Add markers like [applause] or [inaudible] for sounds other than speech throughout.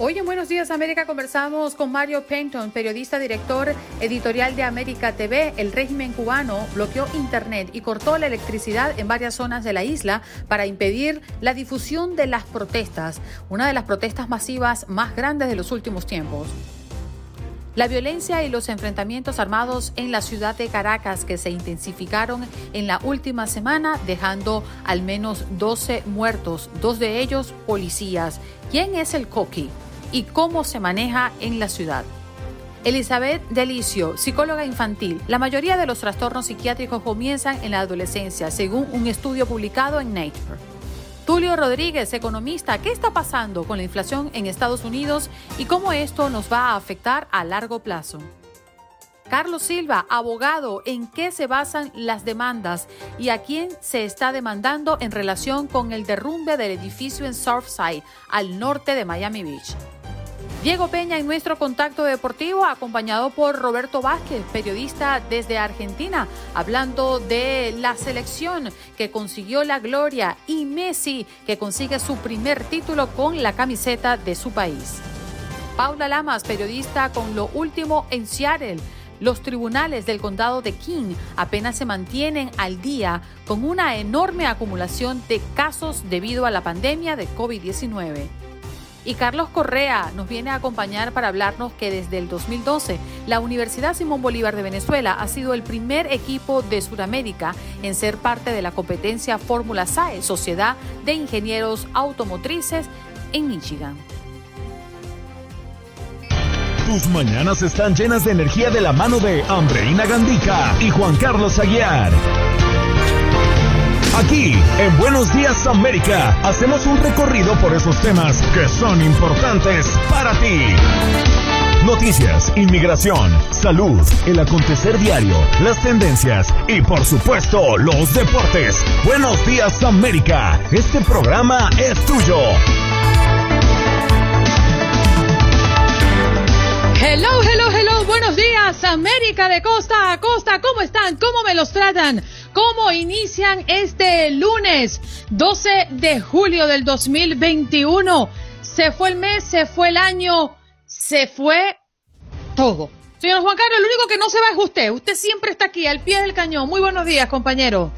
Hoy en Buenos Días América conversamos con Mario Penton, periodista director editorial de América TV. El régimen cubano bloqueó Internet y cortó la electricidad en varias zonas de la isla para impedir la difusión de las protestas, una de las protestas masivas más grandes de los últimos tiempos. La violencia y los enfrentamientos armados en la ciudad de Caracas que se intensificaron en la última semana, dejando al menos 12 muertos, dos de ellos policías. ¿Quién es el coqui? Y cómo se maneja en la ciudad. Elizabeth Delicio, psicóloga infantil. La mayoría de los trastornos psiquiátricos comienzan en la adolescencia, según un estudio publicado en Nature. Tulio Rodríguez, economista, ¿qué está pasando con la inflación en Estados Unidos y cómo esto nos va a afectar a largo plazo? Carlos Silva, abogado, ¿en qué se basan las demandas y a quién se está demandando en relación con el derrumbe del edificio en Surfside, al norte de Miami Beach? Diego Peña en nuestro contacto deportivo, acompañado por Roberto Vázquez, periodista desde Argentina, hablando de la selección que consiguió la gloria y Messi que consigue su primer título con la camiseta de su país. Paula Lamas, periodista con lo último en Seattle. Los tribunales del condado de King apenas se mantienen al día con una enorme acumulación de casos debido a la pandemia de COVID-19. Y Carlos Correa nos viene a acompañar para hablarnos que desde el 2012 la Universidad Simón Bolívar de Venezuela ha sido el primer equipo de Sudamérica en ser parte de la competencia Fórmula SAE, Sociedad de Ingenieros Automotrices en Michigan. Tus mañanas están llenas de energía de la mano de Andreina Gandica y Juan Carlos Aguiar. Aquí, en Buenos Días América, hacemos un recorrido por esos temas que son importantes para ti. Noticias, inmigración, salud, el acontecer diario, las tendencias y por supuesto los deportes. Buenos días América, este programa es tuyo. Hello, hello, hello, buenos días América de costa a costa, ¿cómo están? ¿Cómo me los tratan? ¿Cómo inician este lunes 12 de julio del 2021? Se fue el mes, se fue el año, se fue todo. Señor Juan Carlos, lo único que no se va es usted. Usted siempre está aquí, al pie del cañón. Muy buenos días, compañero.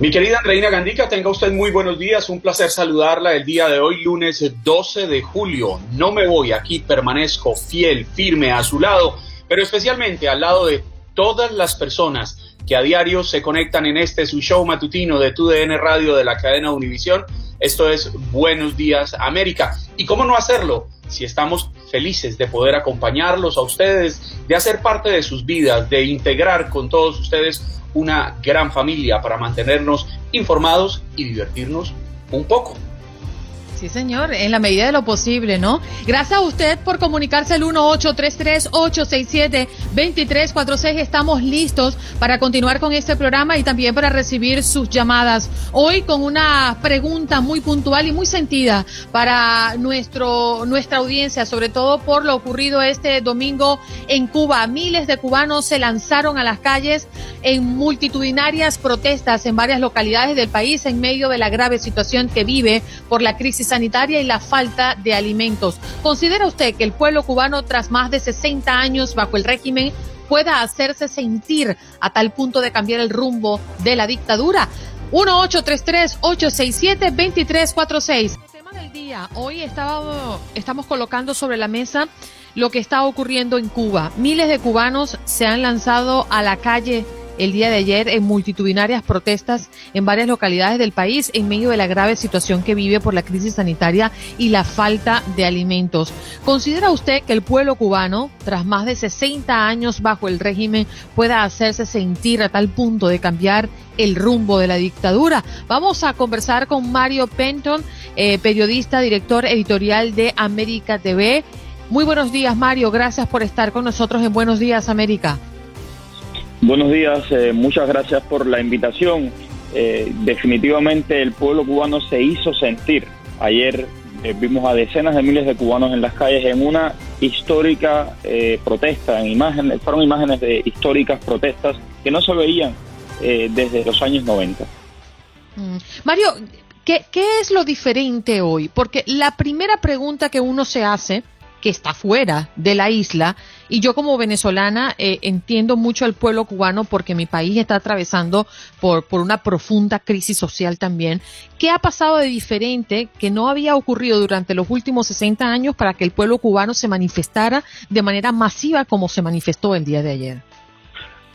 Mi querida Andreina Gandica, tenga usted muy buenos días. Un placer saludarla el día de hoy, lunes 12 de julio. No me voy, aquí permanezco fiel, firme a su lado, pero especialmente al lado de todas las personas que a diario se conectan en este su show matutino de TUDN Radio de la cadena Univisión. Esto es Buenos Días América. ¿Y cómo no hacerlo? Si estamos felices de poder acompañarlos a ustedes, de hacer parte de sus vidas, de integrar con todos ustedes una gran familia para mantenernos informados y divertirnos un poco. Sí, señor, en la medida de lo posible, ¿no? Gracias a usted por comunicarse al 1833-867-2346. Estamos listos para continuar con este programa y también para recibir sus llamadas. Hoy con una pregunta muy puntual y muy sentida para nuestro, nuestra audiencia, sobre todo por lo ocurrido este domingo en Cuba. Miles de cubanos se lanzaron a las calles en multitudinarias protestas en varias localidades del país en medio de la grave situación que vive por la crisis sanitaria y la falta de alimentos. ¿Considera usted que el pueblo cubano, tras más de 60 años bajo el régimen, pueda hacerse sentir a tal punto de cambiar el rumbo de la dictadura? 1-833-867-2346. Tema del día. Hoy estamos colocando sobre la mesa lo que está ocurriendo en Cuba. Miles de cubanos se han lanzado a la calle el día de ayer en multitudinarias protestas en varias localidades del país en medio de la grave situación que vive por la crisis sanitaria y la falta de alimentos. ¿Considera usted que el pueblo cubano, tras más de 60 años bajo el régimen, pueda hacerse sentir a tal punto de cambiar el rumbo de la dictadura? Vamos a conversar con Mario Penton, eh, periodista, director editorial de América TV. Muy buenos días, Mario. Gracias por estar con nosotros en Buenos Días, América. Buenos días, eh, muchas gracias por la invitación. Eh, definitivamente el pueblo cubano se hizo sentir. Ayer eh, vimos a decenas de miles de cubanos en las calles en una histórica protesta, en imágenes, fueron imágenes de históricas protestas que no se veían desde los años 90. Mm. Mario, ¿qué, ¿qué es lo diferente hoy? Porque la primera pregunta que uno se hace que está fuera de la isla. Y yo como venezolana eh, entiendo mucho al pueblo cubano porque mi país está atravesando por, por una profunda crisis social también. ¿Qué ha pasado de diferente que no había ocurrido durante los últimos 60 años para que el pueblo cubano se manifestara de manera masiva como se manifestó el día de ayer?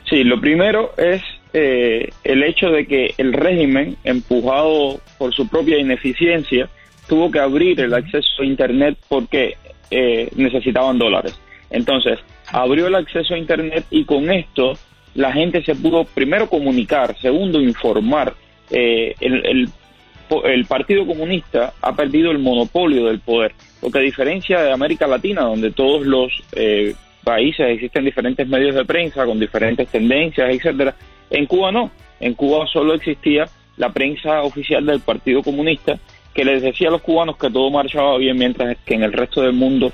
Sí, lo primero es eh, el hecho de que el régimen, empujado por su propia ineficiencia, tuvo que abrir el acceso a Internet porque eh, necesitaban dólares. Entonces, abrió el acceso a Internet y con esto la gente se pudo primero comunicar, segundo informar. Eh, el, el, Partido Comunista ha perdido el monopolio del poder, porque a diferencia de América Latina, donde todos los eh, países existen diferentes medios de prensa con diferentes tendencias, etcétera, en Cuba no. En Cuba solo existía la prensa oficial del Partido Comunista que les decía a los cubanos que todo marchaba bien mientras que en el resto del mundo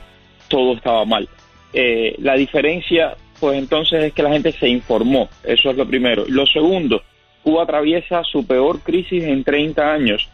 todo estaba mal. Eh, la diferencia, pues entonces es que la gente se informó, eso es lo primero. Lo segundo, Cuba atraviesa su peor crisis en 30 años.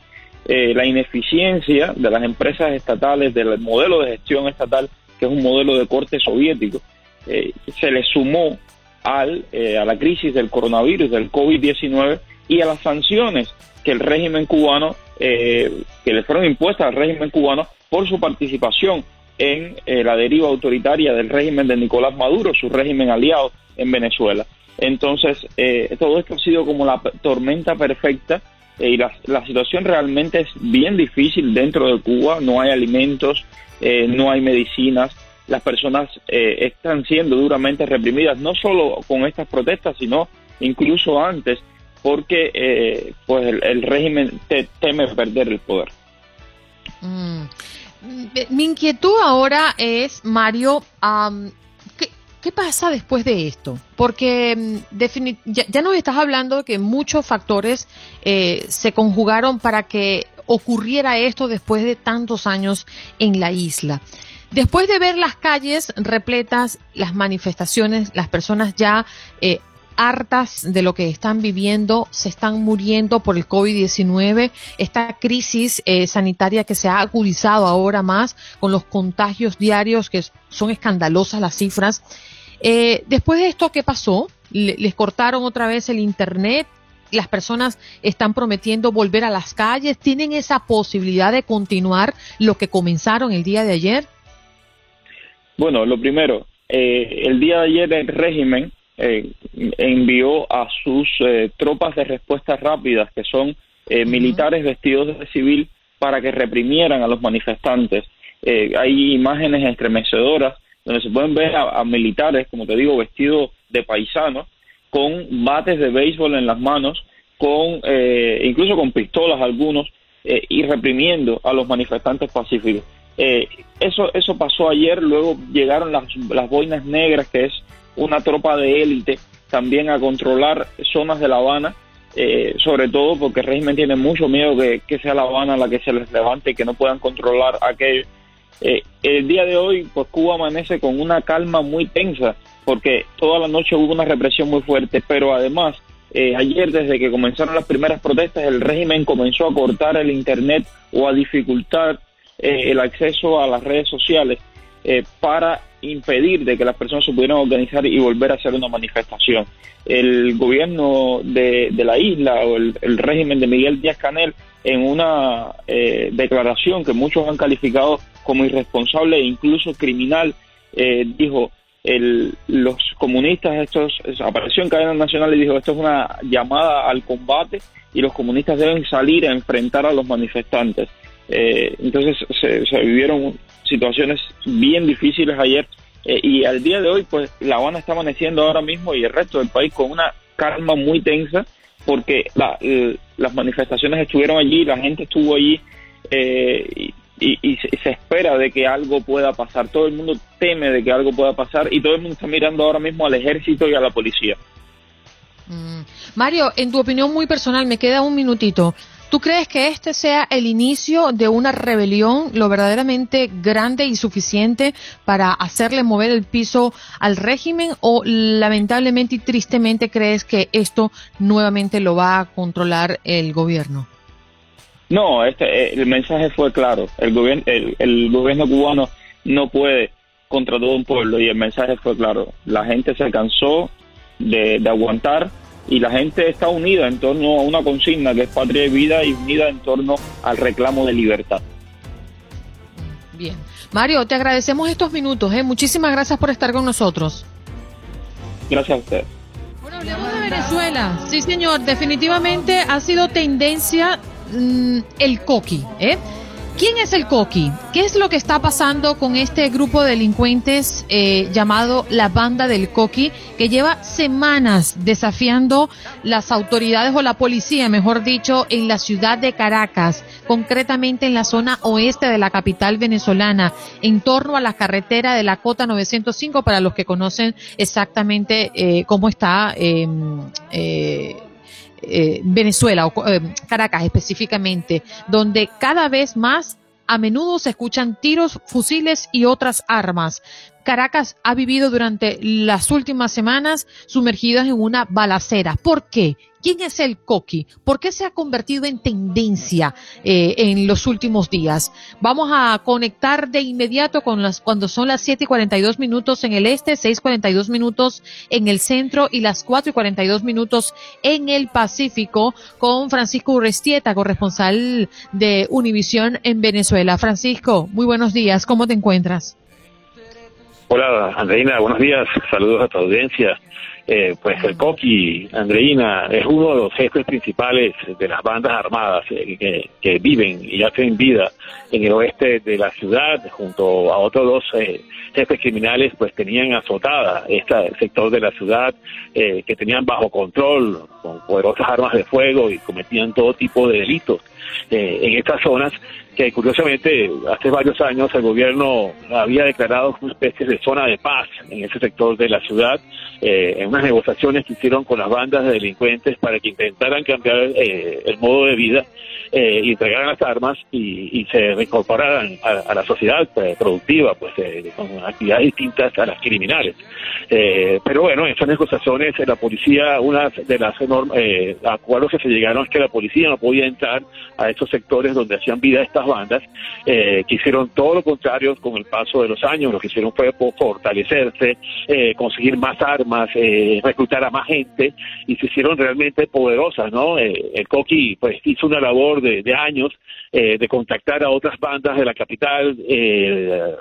Eh, la ineficiencia de las empresas estatales, del modelo de gestión estatal, que es un modelo de corte soviético, eh, se le sumó al, a la crisis del coronavirus, del COVID-19 y a las sanciones que el régimen cubano eh, que le fueron impuestas al régimen cubano por su participación en eh, la deriva autoritaria del régimen de Nicolás Maduro, su régimen aliado en Venezuela. Entonces, eh, todo esto ha sido como la tormenta perfecta y la, situación realmente es bien difícil dentro de Cuba, no hay alimentos, no hay medicinas, las personas están siendo duramente reprimidas, no solo con estas protestas, sino incluso antes porque eh, pues el, régimen teme perder el poder. Mm. Mi inquietud ahora es, Mario, ¿qué, pasa después de esto? Porque mm, ya, nos estás hablando de que muchos factores eh, se conjugaron para que ocurriera esto después de tantos años en la isla. Después de ver las calles repletas, las manifestaciones, las personas ya eh, hartas de lo que están viviendo, se están muriendo por el COVID-19, esta crisis eh, sanitaria que se ha agudizado ahora más con los contagios diarios, que son escandalosas las cifras. Eh, después de esto, ¿qué pasó? les cortaron otra vez el Internet, las personas están prometiendo volver a las calles, tienen esa posibilidad de continuar lo que comenzaron el día de ayer. Bueno, lo primero, eh, el día de ayer el régimen eh, envió a sus eh, tropas de respuesta rápidas, que son eh, militares vestidos de civil, para que reprimieran a los manifestantes. hay imágenes estremecedoras donde se pueden ver a, militares, como te digo, vestidos de paisanos, con bates de béisbol en las manos, con incluso con pistolas algunos, y reprimiendo a los manifestantes pacíficos. eso, eso pasó ayer, luego llegaron las, las boinas negras, que es una tropa de élite también a controlar zonas de La Habana, eh, sobre todo porque el régimen tiene mucho miedo que, que, sea La Habana la que se les levante y que no puedan controlar aquello. Eh, el día de hoy, pues Cuba amanece con una calma muy tensa, porque toda la noche hubo una represión muy fuerte, pero además, eh, ayer desde que comenzaron las primeras protestas, el régimen comenzó a cortar el Internet o a dificultar el acceso a las redes sociales para impedir de que las personas se pudieran organizar y volver a hacer una manifestación. El gobierno de, la isla o el, régimen de Miguel Díaz Canel en una eh, declaración que muchos han calificado como irresponsable e incluso criminal, eh, dijo los comunistas, estos, apareció en cadena nacional y dijo, esto es una llamada al combate y los comunistas deben salir a enfrentar a los manifestantes. Eh, entonces se, vivieron situaciones bien difíciles ayer eh, y al día de hoy pues La Habana está amaneciendo ahora mismo y el resto del país con una calma muy tensa porque las manifestaciones estuvieron allí, la gente estuvo allí eh, y, se, espera de que algo pueda pasar. Todo el mundo teme de que algo pueda pasar y todo el mundo está mirando ahora mismo al ejército y a la policía. Mm. Mario, en tu opinión muy personal, me queda un minutito. ¿Tú crees que este sea el inicio de una rebelión lo verdaderamente grande y suficiente para hacerle mover el piso al régimen o lamentablemente y tristemente crees que esto nuevamente lo va a controlar el gobierno? No, este, eh, el mensaje fue claro. El, gobierno, el, gobierno cubano no puede contra todo un pueblo y el mensaje fue claro. La gente se cansó de, aguantar y la gente está unida en torno a una consigna que es patria y vida y unida en torno al reclamo de libertad. Bien. Mario, te agradecemos estos minutos. ¿eh? Muchísimas gracias por estar con nosotros. Gracias a usted. Bueno, hablemos de Venezuela. Sí, señor, definitivamente ha sido tendencia Mm, el coqui, ¿eh? ¿Quién es el coqui? ¿Qué es lo que está pasando con este grupo de delincuentes eh, llamado la banda del coqui que lleva semanas desafiando las autoridades o la policía, mejor dicho, en la ciudad de Caracas, concretamente en la zona oeste de la capital venezolana, en torno a la carretera de la Cota 905 para los que conocen exactamente eh, cómo está em, eh, eh, Venezuela o eh, Caracas específicamente, donde cada vez más a menudo se escuchan tiros, fusiles y otras armas. Caracas ha vivido durante las últimas semanas sumergidas en una balacera. ¿Por qué? ¿Quién es el coqui? ¿Por qué se ha convertido en tendencia eh, en los últimos días? Vamos a conectar de inmediato con las cuando son las 7 y 42 minutos en el este, 6 y 42 minutos en el centro y las 4 y 42 minutos en el Pacífico con Francisco Urrestieta, corresponsal de Univisión en Venezuela. Francisco, muy buenos días. ¿Cómo te encuentras? Hola, Andreina, buenos días. Saludos a tu audiencia. Eh, pues el Coqui, Andreina, es uno de los jefes principales de las bandas armadas eh, que, viven y hacen vida en el oeste de la ciudad, junto a otros dos eh, jefes criminales, pues tenían azotada este sector de la ciudad, que tenían bajo control con poderosas armas de fuego y cometían todo tipo de delitos en estas zonas que curiosamente hace varios años el gobierno había declarado una especie de zona de paz en ese sector de la ciudad, eh, en unas negociaciones que hicieron con las bandas de delincuentes para que intentaran cambiar eh, el modo de vida eh, entregaran las armas y, se reincorporaran a, la sociedad pues, productiva, pues con actividades distintas a las criminales. pero bueno, en esas negociaciones la policía, una de las acuerdos que se llegaron es que la policía no podía entrar a esos sectores donde hacían vida estas bandas, eh, que hicieron todo lo contrario con el paso de los años, lo que hicieron fue fortalecerse, eh, conseguir más armas, eh, reclutar a más gente y se hicieron realmente poderosas, ¿no? Eh, el Coqui pues hizo una labor de, años de contactar a otras bandas de la capital,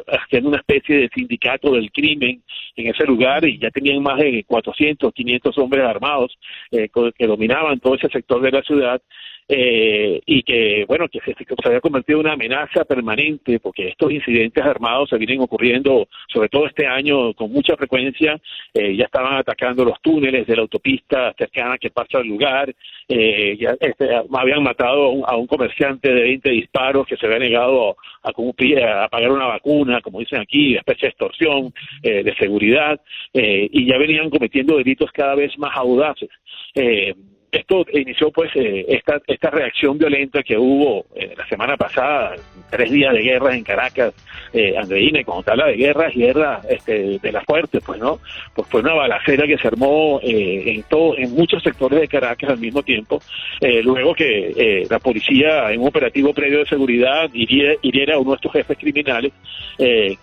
haciendo una especie de sindicato del crimen en ese lugar y ya tenían más de 400, 500 hombres armados que dominaban todo ese sector de la ciudad eh, y que, bueno, que se, había convertido en una amenaza permanente, porque estos incidentes armados se vienen ocurriendo, sobre todo este año, con mucha frecuencia, eh, ya estaban atacando los túneles de la autopista cercana que pasa al lugar, eh, ya este, habían matado a un, comerciante de 20 disparos que se había negado a, a pagar una vacuna, como dicen aquí, especie de extorsión, eh, de seguridad, eh, y ya venían cometiendo delitos cada vez más audaces. Eh, esto inició pues eh, esta, esta reacción violenta que hubo eh, la semana pasada, tres días de guerra en Caracas, eh, Andreina, y cuando habla de guerra, guerra este, de las fuertes, pues no, pues fue una balacera que se armó eh, en todo, en muchos sectores de Caracas al mismo tiempo, luego que la policía en un operativo previo de seguridad hiriera a uno de estos jefes criminales,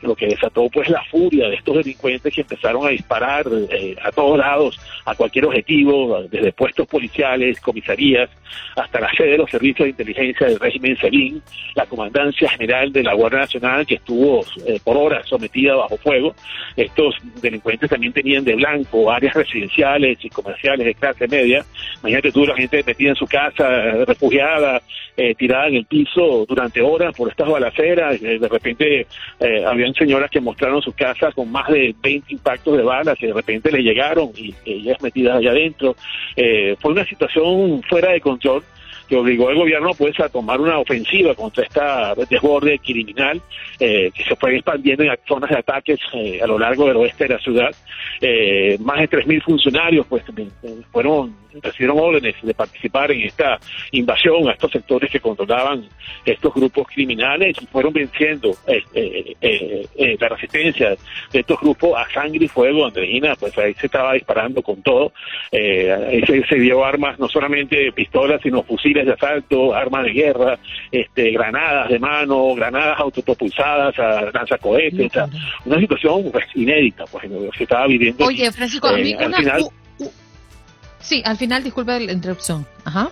lo que desató pues la furia de estos delincuentes que empezaron a disparar a todos lados, a cualquier objetivo, desde puestos policiales comisarías, hasta la sede de los servicios de inteligencia del régimen SEBIN, la Comandancia General de la Guardia Nacional, que estuvo eh, por horas sometida bajo fuego. Estos delincuentes también tenían de blanco áreas residenciales y comerciales de clase media. Imagínate tú, la gente metida en su casa, refugiada, eh, tirada en el piso durante horas por estas balaceras. Eh, de repente eh, habían señoras que mostraron sus casas con más de 20 impactos de balas que de repente le llegaron y ellas metidas allá adentro. fue una situación fuera de control que obligó al gobierno pues a tomar una ofensiva contra esta desborde criminal eh, que se fue expandiendo en zonas de ataques eh, a lo largo del oeste de la ciudad. Eh, más de 3.000 funcionarios pues fueron recibieron órdenes de participar en esta invasión a estos sectores que controlaban estos grupos criminales y fueron venciendo la resistencia de estos grupos a sangre y fuego. Andreina, pues ahí se estaba disparando con todo. ahí se dio armas, no solamente pistolas, sino fusiles de asalto, armas de guerra, este, granadas de mano, granadas autopropulsadas, lanzacohetes, una situación pues, inédita, pues, se estaba viviendo. Oye, Francisco, eh, al final, sí, al final, disculpe la interrupción. Ajá.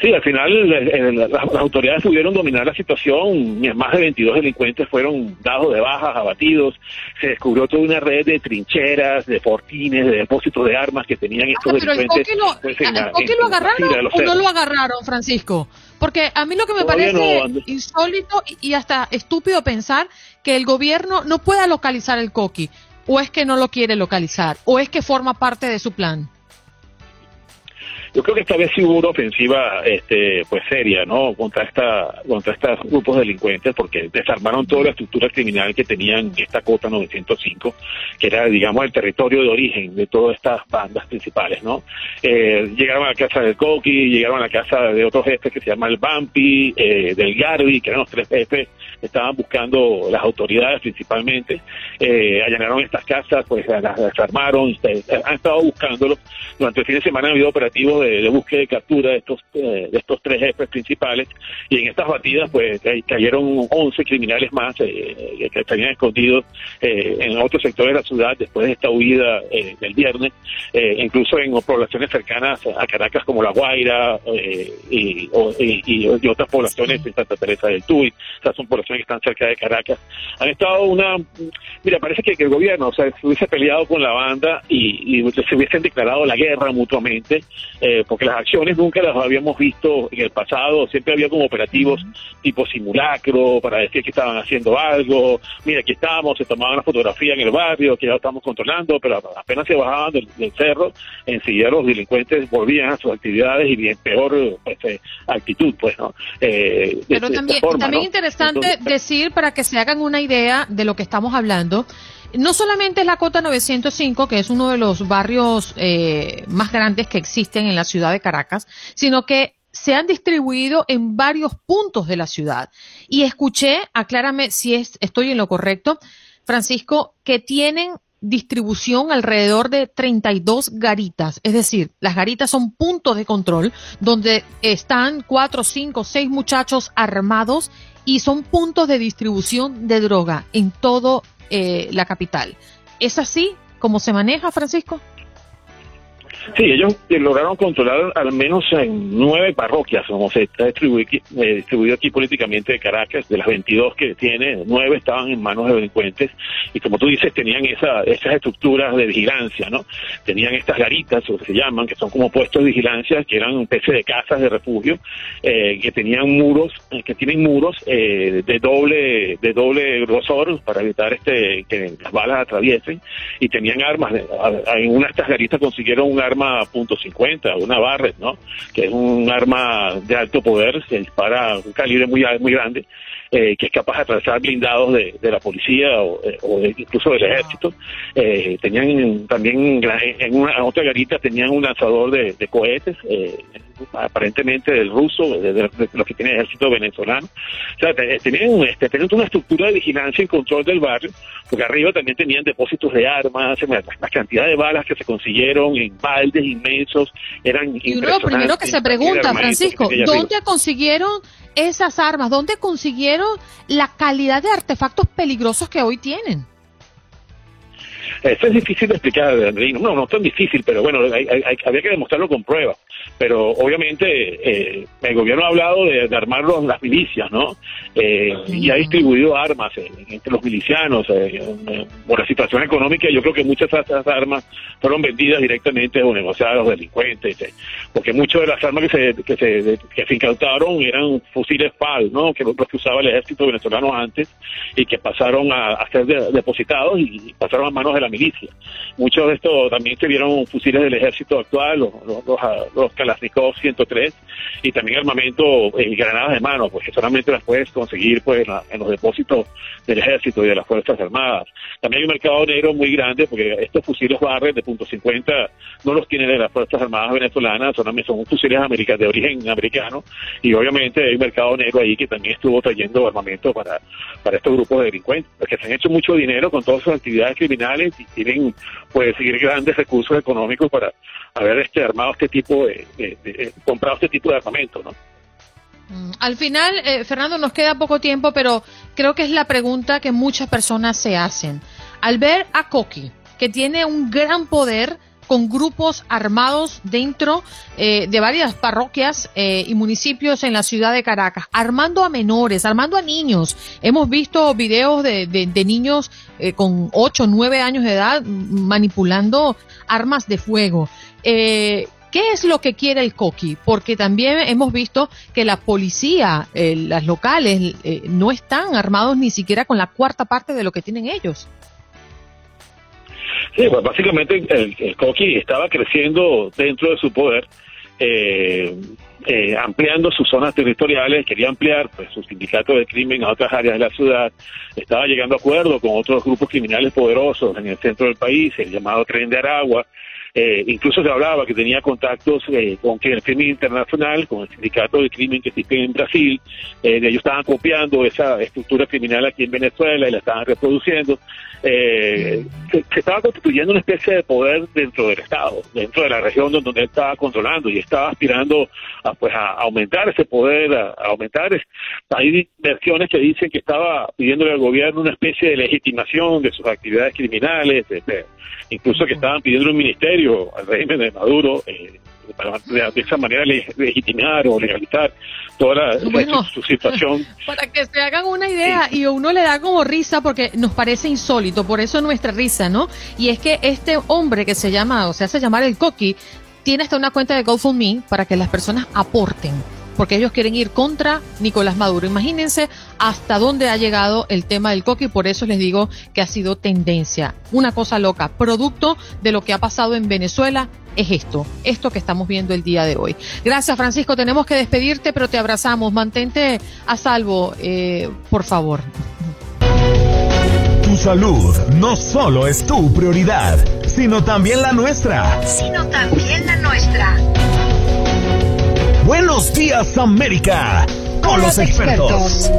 Sí, al final las, autoridades pudieron dominar la situación, más de 22 delincuentes fueron dados de bajas, abatidos, se descubrió toda una red de trincheras, de fortines, de depósitos de armas que tenían estos ah, delincuentes. ¿El Coqui lo, lo agarraron o no lo agarraron, Francisco? Porque a mí lo que me parece insólito y hasta estúpido pensar que el gobierno no pueda localizar el Coqui, o es que no lo quiere localizar, o es que forma parte de su plan. Yo creo que esta vez sí hubo una ofensiva este, pues seria, ¿no? Contra esta contra estos grupos delincuentes porque desarmaron toda la estructura criminal que tenían esta cota 905, que era, digamos, el territorio de origen de todas estas bandas principales, ¿no? Eh, llegaron a la casa del Coqui, llegaron a la casa de otros jefes que se llama el Bampi, eh, del Garbi, que eran los tres jefes estaban buscando las autoridades principalmente, eh, allanaron estas casas, pues las desarmaron, han estado buscándolos. Durante el fin de semana ha habido operativos de, búsqueda y captura de estos, eh, de estos tres jefes principales y en estas batidas pues cayeron 11 criminales más eh, que estarían escondidos en otros sectores de la ciudad después de esta huida del viernes, incluso en poblaciones cercanas a Caracas como La Guaira y, y, otras poblaciones en Santa Teresa del Tuy. O sea, son poblaciones que están cerca de Caracas. Han estado una... Mira, parece que, el gobierno o sea, se hubiese peleado con la banda y, se hubiesen declarado la guerra mutuamente, eh, porque las acciones nunca las habíamos visto en el pasado, siempre había como operativos tipo simulacro para decir que estaban haciendo algo, mira, aquí estamos, se tomaban una fotografía en el barrio, que ya estamos controlando, pero apenas se bajaban del, cerro, enseguida los delincuentes volvían a sus actividades y bien peor pues, eh, actitud, pues, ¿no? Eh, pero también, también interesante decir, para que se hagan una idea de lo que estamos hablando, no solamente es la Cota 905, que es uno de los barrios eh, más grandes que existen en la ciudad de Caracas, sino que se han distribuido en varios puntos de la ciudad. Y escuché, aclárame si es, estoy en lo correcto, Francisco, que tienen distribución alrededor de 32 garitas. Es decir, las garitas son puntos de control donde están cuatro, cinco, seis muchachos armados y son puntos de distribución de droga en todo eh, la capital. ¿Es así como se maneja, Francisco? Sí, ellos lograron controlar al menos en nueve parroquias, como se está distribuido, eh, distribuido aquí políticamente de Caracas, de las 22 que tiene, nueve estaban en manos de delincuentes y como tú dices, tenían esa, esas estructuras de vigilancia, ¿no? Tenían estas garitas, o se llaman, que son como puestos de vigilancia, que eran especie de casas de refugio, eh, que tenían muros, eh, que tienen muros de doble de doble grosor para evitar este que las balas atraviesen y tenían armas. En una de estas garitas consiguieron un arma arma .50, una Barrett, ¿no? Que es un arma de alto poder, se dispara un calibre muy, muy grande, eh, que es capaz de atravesar blindados de, la policía o, eh, incluso del ejército. Eh, tenían también en una otra garita tenían un lanzador de, cohetes, aparentemente del ruso, de, lo que tiene el ejército venezolano. O sea, tenían, este, tenían una estructura de vigilancia y control del barrio, porque arriba también tenían depósitos de armas, la cantidad de balas que se consiguieron en baldes inmensos eran Y uno lo primero que se pregunta, Francisco, ¿dónde consiguieron esas armas? ¿Dónde consiguieron la calidad de artefactos peligrosos que hoy tienen? Eso es difícil de explicar, No, no es tan difícil, pero bueno, hay, había que demostrarlo con pruebas. pero obviamente eh, el gobierno ha hablado de, armar las milicias, ¿no? Eh, y ha distribuido armas entre los milicianos. por la situación económica, yo creo que muchas de esas armas fueron vendidas directamente o negociadas a los delincuentes, porque muchas de las armas que se, que se, que se incautaron eran fusiles FAL, ¿no? Que los que usaba el ejército venezolano antes y que pasaron a, ser depositados y pasaron a manos de la milicia. Muchos de estos también se vieron fusiles del ejército actual, los, los, los, Kalashnikov 103, y también armamento en granadas de mano, porque solamente las puedes conseguir pues en los depósitos del ejército y de las Fuerzas Armadas. También hay un mercado negro muy grande, porque estos fusiles Barret de punto .50 no los tienen de las Fuerzas Armadas venezolanas, son, son fusiles de origen americano, y obviamente hay un mercado negro ahí que también estuvo trayendo armamento para, para estos grupos de delincuentes, porque se han hecho mucho dinero con todas sus actividades criminales y tienen pues grandes recursos económicos para haber este armado este tipo de, comprado este tipo de armamento, ¿no? Mm, al final, eh, Fernando, nos queda poco tiempo, pero creo que es la pregunta que muchas personas se hacen. Al ver a Coqui, que tiene un gran poder con grupos armados dentro eh, de varias parroquias eh, y municipios en la ciudad de Caracas, armando a menores, armando a niños. Hemos visto videos de, de, niños eh, con 8, 9 años de edad manipulando armas de fuego. ¿Qué es lo que quiere el coqui? Porque también hemos visto que la policía, las locales, no están armados ni siquiera con la cuarta parte de lo que tienen ellos. Sí, pues básicamente el, el Coqui estaba creciendo dentro de su poder, eh, eh, ampliando sus zonas territoriales, quería ampliar pues, su sindicato de crimen a otras áreas de la ciudad, estaba llegando a acuerdo con otros grupos criminales poderosos en el centro del país, el llamado Tren de Aragua, eh, incluso se hablaba que tenía contactos eh, con el crimen internacional, con el sindicato de crimen que existe en Brasil. Eh, ellos estaban copiando esa estructura criminal aquí en Venezuela y la estaban reproduciendo. Eh, se, estaba constituyendo una especie de poder dentro del Estado, dentro de la región donde él estaba controlando y estaba aspirando a, pues, a aumentar ese poder, a, aumentar. hay versiones que dicen que estaba pidiéndole al gobierno una especie de legitimación de sus actividades criminales, incluso que estaban pidiendo un ministerio al régimen de Maduro eh, para de, esa manera legitimar o legalizar toda su, situación. [laughs] Para que se hagan una idea y uno le da como risa porque nos parece insólito, por eso nuestra risa, ¿no? Y es que este hombre que se llama, o se hace llamar el Coqui, tiene hasta una cuenta de GoFundMe para que las personas aporten porque ellos quieren ir contra Nicolás Maduro. Imagínense hasta dónde ha llegado el tema del coque y por eso les digo que ha sido tendencia. Una cosa loca, producto de lo que ha pasado en Venezuela es esto, esto que estamos viendo el día de hoy. Gracias Francisco, tenemos que despedirte, pero te abrazamos. Mantente a salvo, eh, por favor. Tu salud no solo es tu prioridad, sino también la nuestra. Sino también la nuestra. Buenos días América, con los expertos.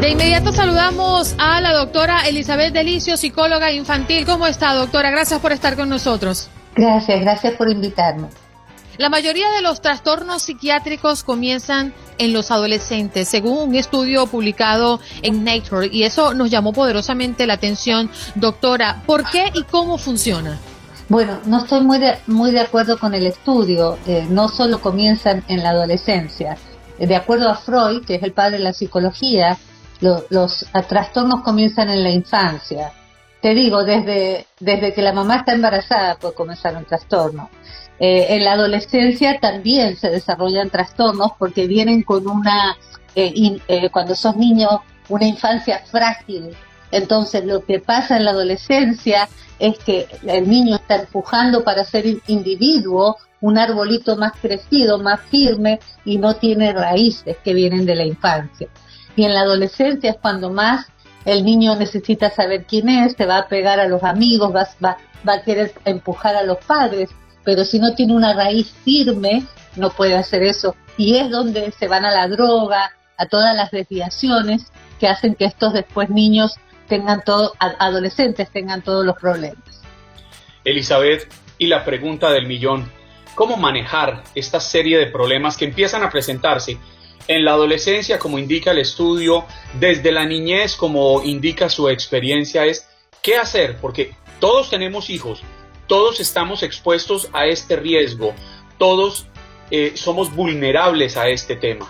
De inmediato saludamos a la doctora Elizabeth Delicio, psicóloga infantil. ¿Cómo está, doctora? Gracias por estar con nosotros. Gracias, gracias por invitarme. La mayoría de los trastornos psiquiátricos comienzan en los adolescentes, según un estudio publicado en Nature, y eso nos llamó poderosamente la atención. Doctora, ¿por qué y cómo funciona? Bueno, no estoy muy de, muy de acuerdo con el estudio. Eh, no solo comienzan en la adolescencia. Eh, de acuerdo a Freud, que es el padre de la psicología, los trastornos comienzan en la infancia. Te digo, desde, desde que la mamá está embarazada puede comenzar un trastorno. Eh, en la adolescencia también se desarrollan trastornos porque vienen con una, cuando sos niño, una infancia frágil. Entonces lo que pasa en la adolescencia es que el niño está empujando para ser individuo, un arbolito más crecido, más firme y no tiene raíces que vienen de la infancia. Y en la adolescencia es cuando más el niño necesita saber quién es, se va a pegar a los amigos, va, va, va a querer empujar a los padres, pero si no tiene una raíz firme, no puede hacer eso. Y es donde se van a la droga, a todas las desviaciones que hacen que estos después niños tengan todo, adolescentes tengan todos los problemas. Elizabeth, y la pregunta del millón, ¿cómo manejar esta serie de problemas que empiezan a presentarse en la adolescencia, como indica el estudio, desde la niñez, como indica su experiencia, es qué hacer, porque todos tenemos hijos, todos estamos expuestos a este riesgo, todos eh, somos vulnerables a este tema.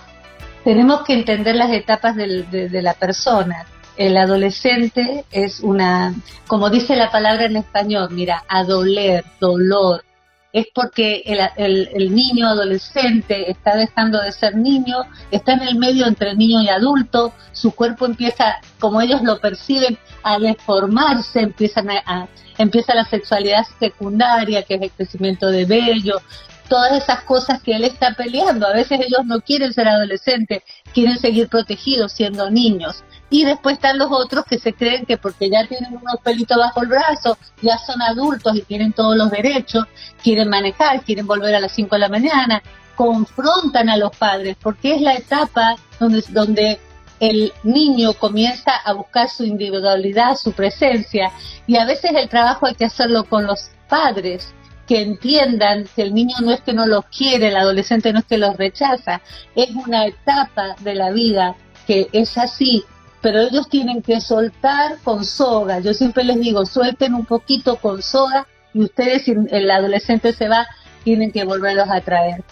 Tenemos que entender las etapas de, la persona. El adolescente es una, como dice la palabra en español, mira, adoler, dolor, es porque el, el, niño adolescente está dejando de ser niño, está en el medio entre niño y adulto, su cuerpo empieza, como ellos lo perciben, a deformarse, empiezan a, empieza la sexualidad secundaria, que es el crecimiento de vello, todas esas cosas que él está peleando. A veces ellos no quieren ser adolescentes, quieren seguir protegidos siendo niños. Y después están los otros que se creen que porque ya tienen unos pelitos bajo el brazo, ya son adultos y tienen todos los derechos, quieren manejar, quieren volver a las 5 de la mañana, confrontan a los padres, porque es la etapa donde, donde el niño comienza a buscar su individualidad, su presencia, y a veces el trabajo hay que hacerlo con los padres, que entiendan que el niño no es que no los quiere, el adolescente no es que los rechaza, es una etapa de la vida que es así pero ellos tienen que soltar con soga. Yo siempre les digo, suelten un poquito con soga y ustedes, si el adolescente se va, tienen que volverlos a traer.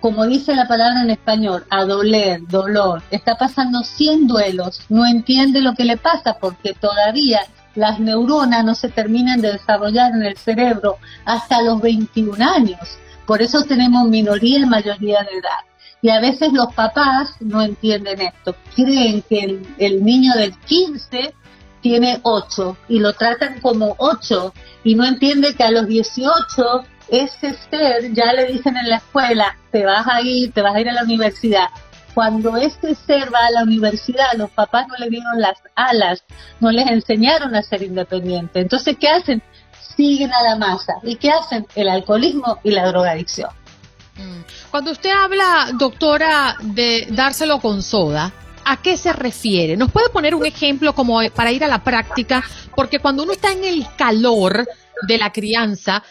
Como dice la palabra en español, a doler, dolor, está pasando 100 duelos, no entiende lo que le pasa porque todavía las neuronas no se terminan de desarrollar en el cerebro hasta los 21 años. Por eso tenemos minoría y mayoría de edad. Y a veces los papás no entienden esto. Creen que el, niño del 15 tiene 8 y lo tratan como 8 y no entiende que a los 18 ese ser ya le dicen en la escuela, te vas a ir, te vas a ir a la universidad. Cuando este ser va a la universidad, los papás no le dieron las alas, no les enseñaron a ser independientes. Entonces, ¿qué hacen? Siguen a la masa. ¿Y qué hacen? El alcoholismo y la drogadicción. Mm. Cuando usted habla, doctora, de dárselo con soda, ¿a qué se refiere? ¿Nos puede poner un ejemplo como para ir a la práctica? Porque cuando uno está en el calor de la crianza,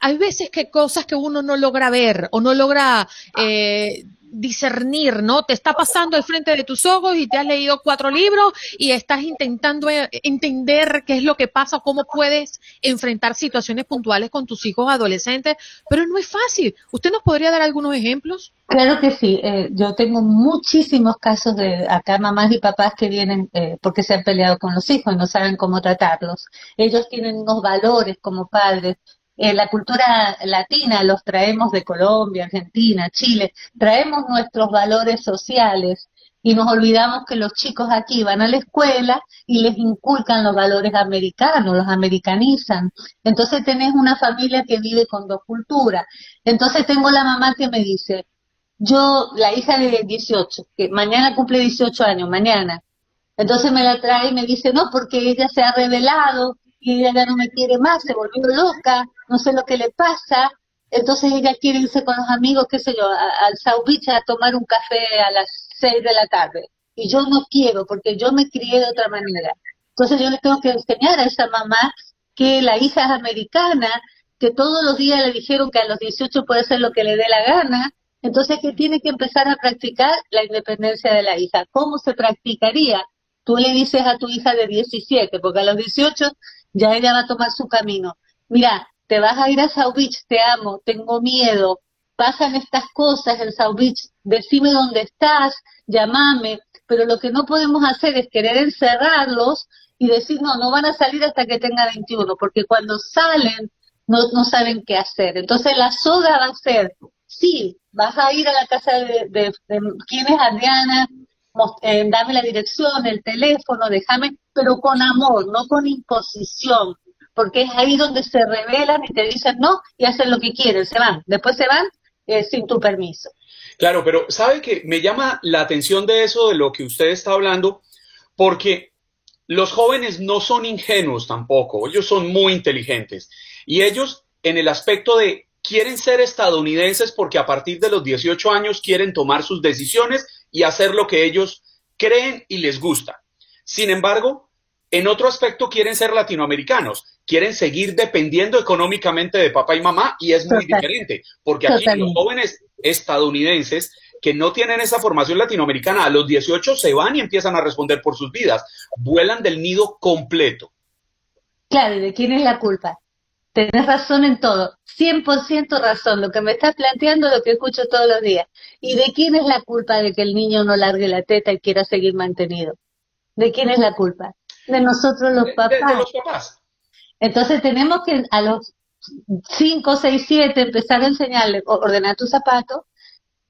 hay veces que cosas que uno no logra ver o no logra eh, discernir, ¿no? Te está pasando al frente de tus ojos y te has leído cuatro libros y estás intentando eh, entender qué es lo que pasa, cómo puedes enfrentar situaciones puntuales con tus hijos adolescentes, pero no es fácil. ¿Usted nos podría dar algunos ejemplos? Claro que sí. Eh, yo tengo muchísimos casos de acá mamás y papás que vienen eh, porque se han peleado con los hijos y no saben cómo tratarlos. Ellos tienen unos valores como padres eh, la cultura latina los traemos de Colombia, Argentina, Chile, traemos nuestros valores sociales y nos olvidamos que los chicos aquí van a la escuela y les inculcan los valores americanos, los americanizan. Entonces tenés una familia que vive con dos culturas. Entonces tengo la mamá que me dice, yo, la hija de 18, que mañana cumple 18 años, mañana. Entonces me la trae y me dice, no, porque ella se ha revelado y ella ya no me quiere más, se volvió loca, no sé lo que le pasa, entonces ella quiere irse con los amigos, qué sé yo, al South a tomar un café a las seis de la tarde. Y yo no quiero, porque yo me crié de otra manera. Entonces yo le tengo que enseñar a esa mamá que la hija es americana, que todos los días le dijeron que a los 18 puede ser lo que le dé la gana, entonces que tiene que empezar a practicar la independencia de la hija. ¿Cómo se practicaría? Tú le dices a tu hija de 17, porque a los 18 ya ella va a tomar su camino. Mira, te vas a ir a South Beach, te amo, tengo miedo, pasan estas cosas en South Beach, decime dónde estás, llamame, pero lo que no podemos hacer es querer encerrarlos y decir, no, no van a salir hasta que tenga 21, porque cuando salen no, no saben qué hacer. Entonces la soga va a ser, sí, vas a ir a la casa de, de, quién es Adriana, eh, dame la dirección, el teléfono, déjame, pero con amor, no con imposición, porque es ahí donde se revelan y te dicen no y hacen lo que quieren, se van, después se van eh, sin tu permiso. Claro, pero sabe que me llama la atención de eso, de lo que usted está hablando, porque los jóvenes no son ingenuos tampoco, ellos son muy inteligentes. Y ellos en el aspecto de quieren ser estadounidenses porque a partir de los 18 años quieren tomar sus decisiones y hacer lo que ellos creen y les gusta. Sin embargo, en otro aspecto quieren ser latinoamericanos, quieren seguir dependiendo económicamente de papá y mamá y es muy diferente, porque aquí los jóvenes estadounidenses que no tienen esa formación latinoamericana a los 18 se van y empiezan a responder por sus vidas, vuelan del nido completo. Claro, ¿y de quién es la culpa? Tenés razón en todo, 100% razón, lo que me estás planteando lo que escucho todos los días. ¿Y de quién es la culpa de que el niño no largue la teta y quiera seguir mantenido? ¿De quién es la culpa? De nosotros los papás. Entonces tenemos que a los 5, 6, 7 empezar a enseñarle, ordenar tu zapato.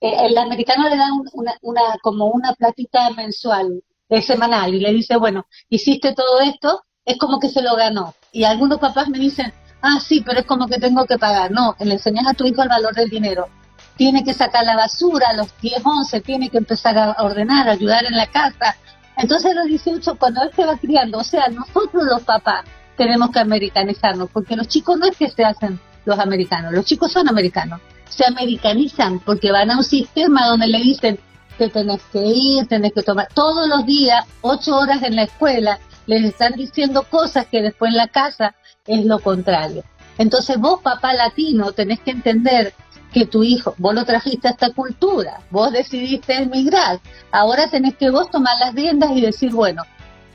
Eh, el americano le da una, una, como una plática mensual, de semanal, y le dice, bueno, hiciste todo esto, es como que se lo ganó. Y algunos papás me dicen, ah, sí, pero es como que tengo que pagar. No, le enseñas a tu hijo el valor del dinero. Tiene que sacar la basura a los 10, 11, tiene que empezar a ordenar, ayudar en la casa. Entonces los 18, cuando él se va criando, o sea, nosotros los papás tenemos que americanizarnos, porque los chicos no es que se hacen los americanos, los chicos son americanos, se americanizan porque van a un sistema donde le dicen que tenés que ir, tenés que tomar todos los días, ocho horas en la escuela, les están diciendo cosas que después en la casa es lo contrario. Entonces vos, papá latino, tenés que entender que tu hijo, vos lo trajiste a esta cultura, vos decidiste emigrar, ahora tenés que vos tomar las riendas y decir, bueno,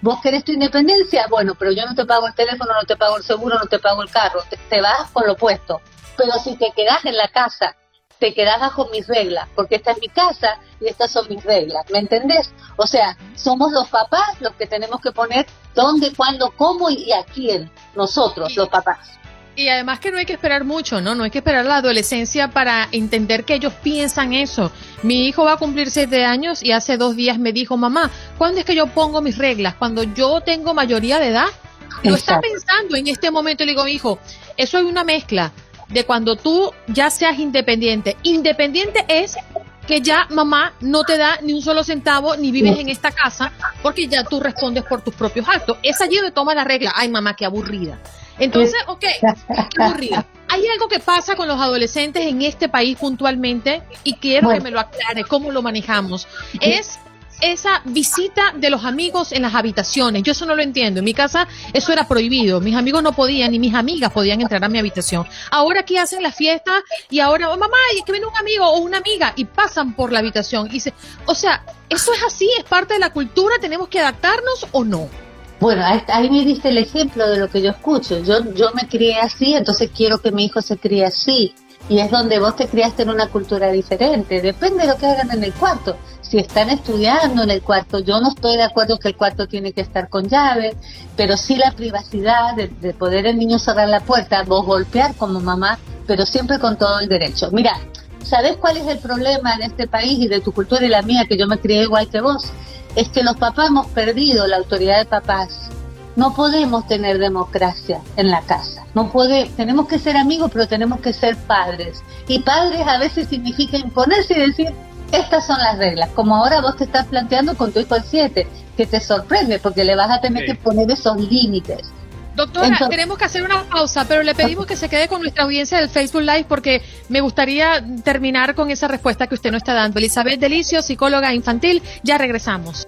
vos querés tu independencia, bueno, pero yo no te pago el teléfono, no te pago el seguro, no te pago el carro, te, vas con lo opuesto. Pero si te quedás en la casa, te quedás bajo mis reglas, porque esta es mi casa y estas son mis reglas, ¿me entendés? O sea, somos los papás los que tenemos que poner dónde, cuándo, cómo y a quién, nosotros, los papás. Y además que no hay que esperar mucho, ¿no? No hay que esperar la adolescencia para entender que ellos piensan eso. Mi hijo va a cumplir siete años y hace dos días me dijo, mamá, ¿cuándo es que yo pongo mis reglas? Cuando yo tengo mayoría de edad. Lo está pensando en este momento y le digo, hijo, eso hay una mezcla de cuando tú ya seas independiente. Independiente es que ya mamá no te da ni un solo centavo ni vives en esta casa porque ya tú respondes por tus propios actos. Es allí donde toma la regla. Ay, mamá, qué aburrida. Entonces, ok, qué aburrida. Hay algo que pasa con los adolescentes en este país puntualmente y quiero que me lo aclare, cómo lo manejamos. Es esa visita de los amigos en las habitaciones. Yo eso no lo entiendo. En mi casa eso era prohibido. Mis amigos no podían, ni mis amigas podían entrar a mi habitación. Ahora aquí hacen la fiesta y ahora, oh, mamá, y que viene un amigo o una amiga y pasan por la habitación. Y se, o sea, eso es así, es parte de la cultura, tenemos que adaptarnos o no. Bueno, ahí me diste el ejemplo de lo que yo escucho. Yo, yo me crié así, entonces quiero que mi hijo se críe así. Y es donde vos te criaste en una cultura diferente. Depende de lo que hagan en el cuarto si están estudiando en el cuarto, yo no estoy de acuerdo que el cuarto tiene que estar con llave, pero sí la privacidad de, poder el niño cerrar la puerta, vos golpear como mamá, pero siempre con todo el derecho. Mira, ¿sabes cuál es el problema en este país y de tu cultura y la mía, que yo me crié igual que vos? Es que los papás hemos perdido la autoridad de papás. No podemos tener democracia en la casa. No puede, tenemos que ser amigos, pero tenemos que ser padres. Y padres a veces significa imponerse y decir, estas son las reglas, como ahora vos te estás planteando con tu hijo el 7, que te sorprende porque le vas a tener que poner esos límites. Doctora, tenemos que hacer una pausa, pero le pedimos que se quede con nuestra audiencia del Facebook Live porque me gustaría terminar con esa respuesta que usted no está dando. Elizabeth Delicio, psicóloga infantil, ya regresamos.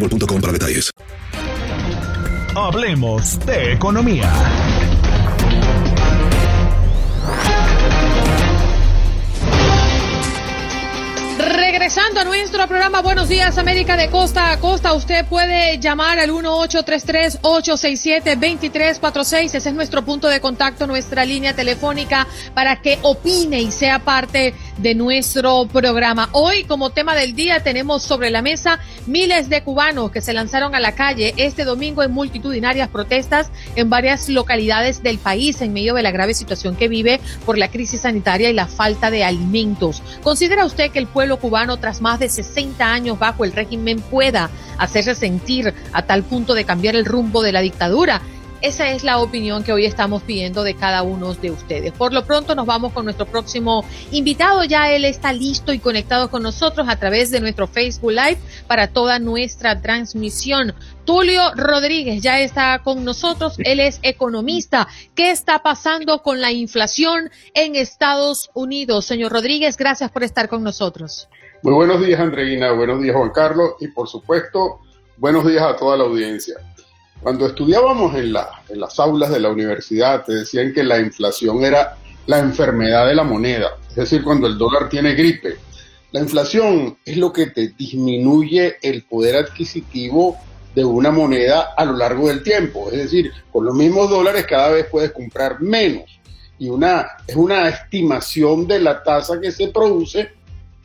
para detalles. Hablemos de economía. Regresando a nuestro programa Buenos Días América de Costa a Costa, usted puede llamar al 1833-867-2346. Ese es nuestro punto de contacto, nuestra línea telefónica para que opine y sea parte de nuestro programa. Hoy, como tema del día, tenemos sobre la mesa miles de cubanos que se lanzaron a la calle este domingo en multitudinarias protestas en varias localidades del país en medio de la grave situación que vive por la crisis sanitaria y la falta de alimentos. ¿Considera usted que el pueblo cubano tras más de 60 años bajo el régimen pueda hacerse sentir a tal punto de cambiar el rumbo de la dictadura. Esa es la opinión que hoy estamos pidiendo de cada uno de ustedes. Por lo pronto nos vamos con nuestro próximo invitado. Ya él está listo y conectado con nosotros a través de nuestro Facebook Live para toda nuestra transmisión. Tulio Rodríguez ya está con nosotros. Él es economista. ¿Qué está pasando con la inflación en Estados Unidos? Señor Rodríguez, gracias por estar con nosotros. Muy buenos días, Andreina. Buenos días, Juan Carlos. Y por supuesto, buenos días a toda la audiencia. Cuando estudiábamos en, en las aulas de la universidad, te decían que la inflación era la enfermedad de la moneda, es decir, cuando el dólar tiene gripe. La inflación es lo que te disminuye el poder adquisitivo de una moneda a lo largo del tiempo. Es decir, con los mismos dólares cada vez puedes comprar menos. Y una, es una estimación de la tasa que se produce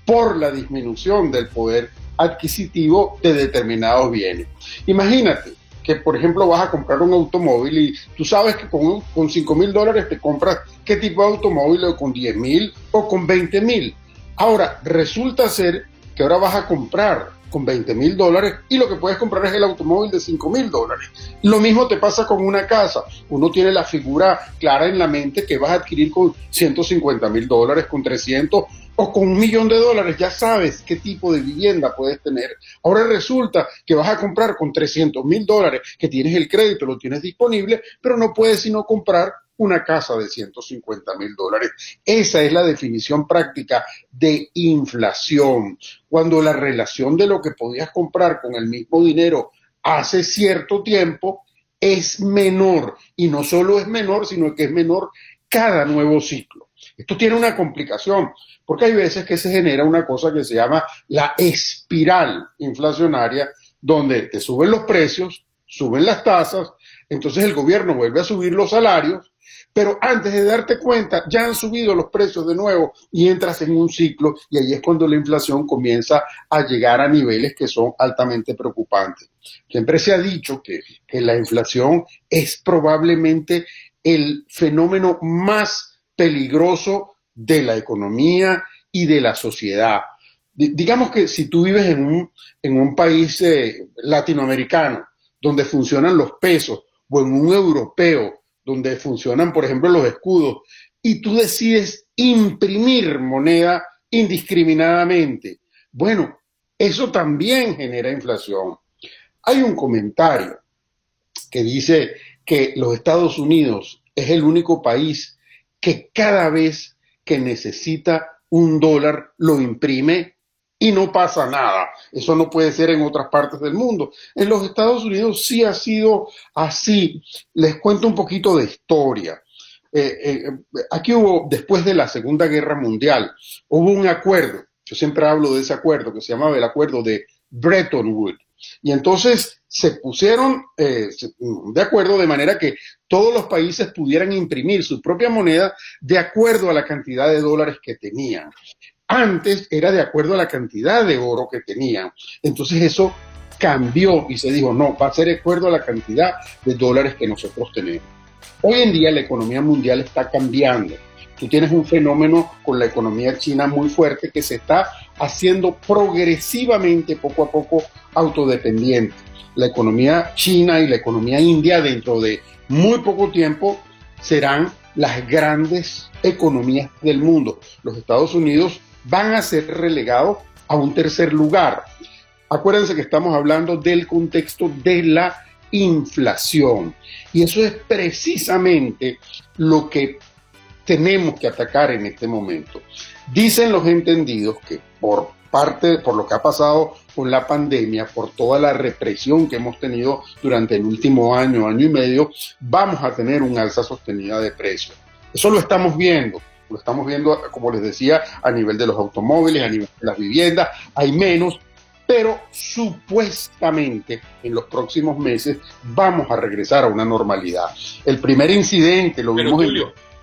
por la disminución del poder adquisitivo de determinados bienes. Imagínate, que, por ejemplo, vas a comprar un automóvil y tú sabes que con, con 5 mil dólares te compras qué tipo de automóvil, o con 10 mil o con 20 mil. Ahora, resulta ser que ahora vas a comprar con 20 mil dólares y lo que puedes comprar es el automóvil de 5 mil dólares. Lo mismo te pasa con una casa. Uno tiene la figura clara en la mente que vas a adquirir con 150 mil dólares, con 300 o con un millón de dólares ya sabes qué tipo de vivienda puedes tener. Ahora resulta que vas a comprar con 300 mil dólares, que tienes el crédito, lo tienes disponible, pero no puedes sino comprar una casa de 150 mil dólares. Esa es la definición práctica de inflación. Cuando la relación de lo que podías comprar con el mismo dinero hace cierto tiempo es menor. Y no solo es menor, sino que es menor cada nuevo ciclo. Esto tiene una complicación, porque hay veces que se genera una cosa que se llama la espiral inflacionaria, donde te suben los precios, suben las tasas, entonces el gobierno vuelve a subir los salarios, pero antes de darte cuenta ya han subido los precios de nuevo y entras en un ciclo y ahí es cuando la inflación comienza a llegar a niveles que son altamente preocupantes. Siempre se ha dicho que, que la inflación es probablemente el fenómeno más peligroso de la economía y de la sociedad. digamos que si tú vives en un, en un país eh, latinoamericano donde funcionan los pesos o en un europeo donde funcionan, por ejemplo, los escudos, y tú decides imprimir moneda indiscriminadamente, bueno, eso también genera inflación. Hay un comentario que dice que los Estados Unidos es el único país que cada vez que necesita un dólar lo imprime y no pasa nada. Eso no puede ser en otras partes del mundo. En los Estados Unidos sí ha sido así. Les cuento un poquito de historia. Eh, eh, aquí hubo, después de la Segunda Guerra Mundial, hubo un acuerdo, yo siempre hablo de ese acuerdo, que se llamaba el acuerdo de Bretton Woods. Y entonces se pusieron eh, de acuerdo de manera que todos los países pudieran imprimir su propia moneda de acuerdo a la cantidad de dólares que tenían. Antes era de acuerdo a la cantidad de oro que tenían. Entonces eso cambió y se dijo, no, va a ser de acuerdo a la cantidad de dólares que nosotros tenemos. Hoy en día la economía mundial está cambiando. Tú tienes un fenómeno con la economía china muy fuerte que se está haciendo progresivamente, poco a poco, autodependiente. La economía china y la economía india dentro de muy poco tiempo serán las grandes economías del mundo. Los Estados Unidos van a ser relegados a un tercer lugar. Acuérdense que estamos hablando del contexto de la inflación. Y eso es precisamente lo que tenemos que atacar en este momento. Dicen los entendidos que por parte, por lo que ha pasado con la pandemia, por toda la represión que hemos tenido durante el último año, año y medio, vamos a tener un alza sostenida de precios. Eso lo estamos viendo. Lo estamos viendo, como les decía, a nivel de los automóviles, a nivel de las viviendas, hay menos, pero supuestamente en los próximos meses vamos a regresar a una normalidad. El primer incidente lo vimos en...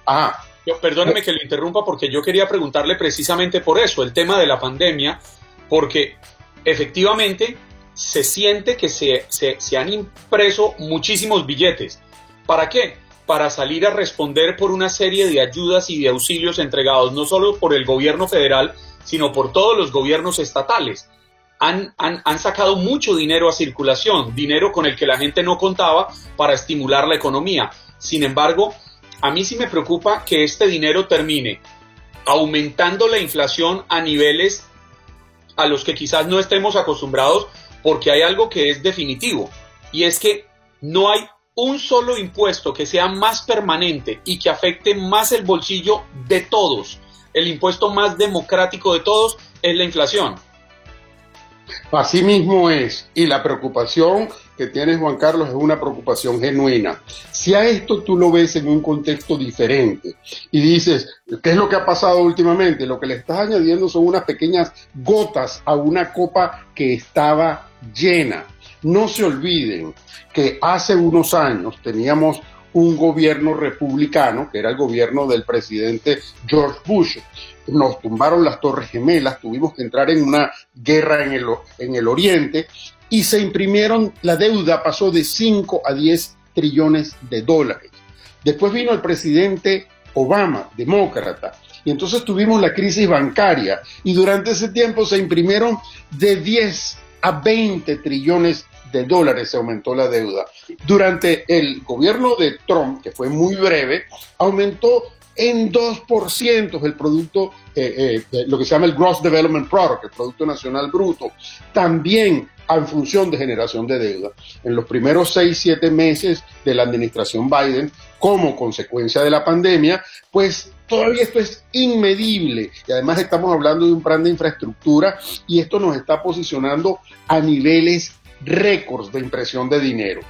Ah, perdóneme que lo interrumpa porque yo quería preguntarle precisamente por eso, el tema de la pandemia, porque efectivamente se siente que se, se, han impreso muchísimos billetes. ¿Para qué? Para salir a responder por una serie de ayudas y de auxilios entregados no solo por el gobierno federal, sino por todos los gobiernos estatales. han, han, sacado mucho dinero a circulación, dinero con el que la gente no contaba para estimular la economía. Sin embargo, a mí sí me preocupa que este dinero termine aumentando la inflación a niveles a los que quizás no estemos acostumbrados porque hay algo que es definitivo y es que no hay un solo impuesto que sea más permanente y que afecte más el bolsillo de todos. El impuesto más democrático de todos es la inflación. Así mismo es, y la preocupación que tiene Juan Carlos es una preocupación genuina. Si a esto tú lo ves en un contexto diferente y dices, ¿qué es lo que ha pasado últimamente? Lo que le estás añadiendo son unas pequeñas gotas a una copa que estaba llena. No se olviden que hace unos años teníamos un gobierno republicano, que era el gobierno del presidente George Bush. Nos tumbaron las Torres Gemelas, tuvimos que entrar en una guerra en el, en el Oriente y se imprimieron, la deuda pasó de 5 a 10 trillones de dólares. Después vino el presidente Obama, demócrata, y entonces tuvimos la crisis bancaria y durante ese tiempo se imprimieron de 10 a 20 trillones de dólares se aumentó la deuda. Durante el gobierno de Trump, que fue muy breve, aumentó en 2% el producto, eh, eh, lo que se llama el Gross Development Product, el Producto Nacional Bruto, también en función de generación de deuda. En los primeros 6, 7 meses de la administración Biden, como consecuencia de la pandemia, pues todavía esto es inmedible. Y además estamos hablando de un plan de infraestructura y esto nos está posicionando a niveles récords de impresión de dinero.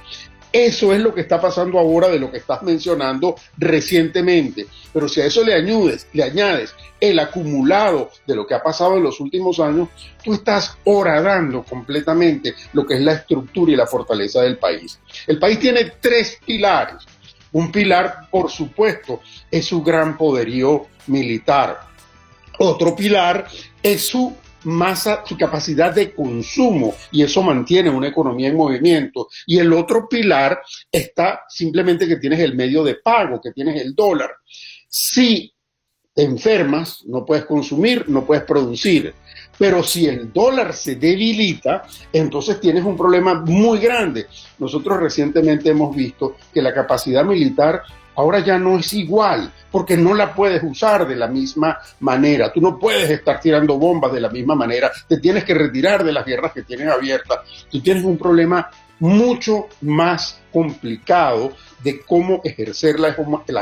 Eso es lo que está pasando ahora de lo que estás mencionando recientemente. Pero si a eso le añades, le añades el acumulado de lo que ha pasado en los últimos años, tú estás horadando completamente lo que es la estructura y la fortaleza del país. El país tiene tres pilares. Un pilar, por supuesto, es su gran poderío militar. Otro pilar es su masa, su capacidad de consumo y eso mantiene una economía en movimiento. Y el otro pilar está simplemente que tienes el medio de pago, que tienes el dólar. Si enfermas, no puedes consumir, no puedes producir. Pero si el dólar se debilita, entonces tienes un problema muy grande. Nosotros recientemente hemos visto que la capacidad militar ahora ya no es igual, porque no la puedes usar de la misma manera. Tú no puedes estar tirando bombas de la misma manera. Te tienes que retirar de las guerras que tienes abiertas. Tú tienes un problema mucho más complicado de cómo ejercer la,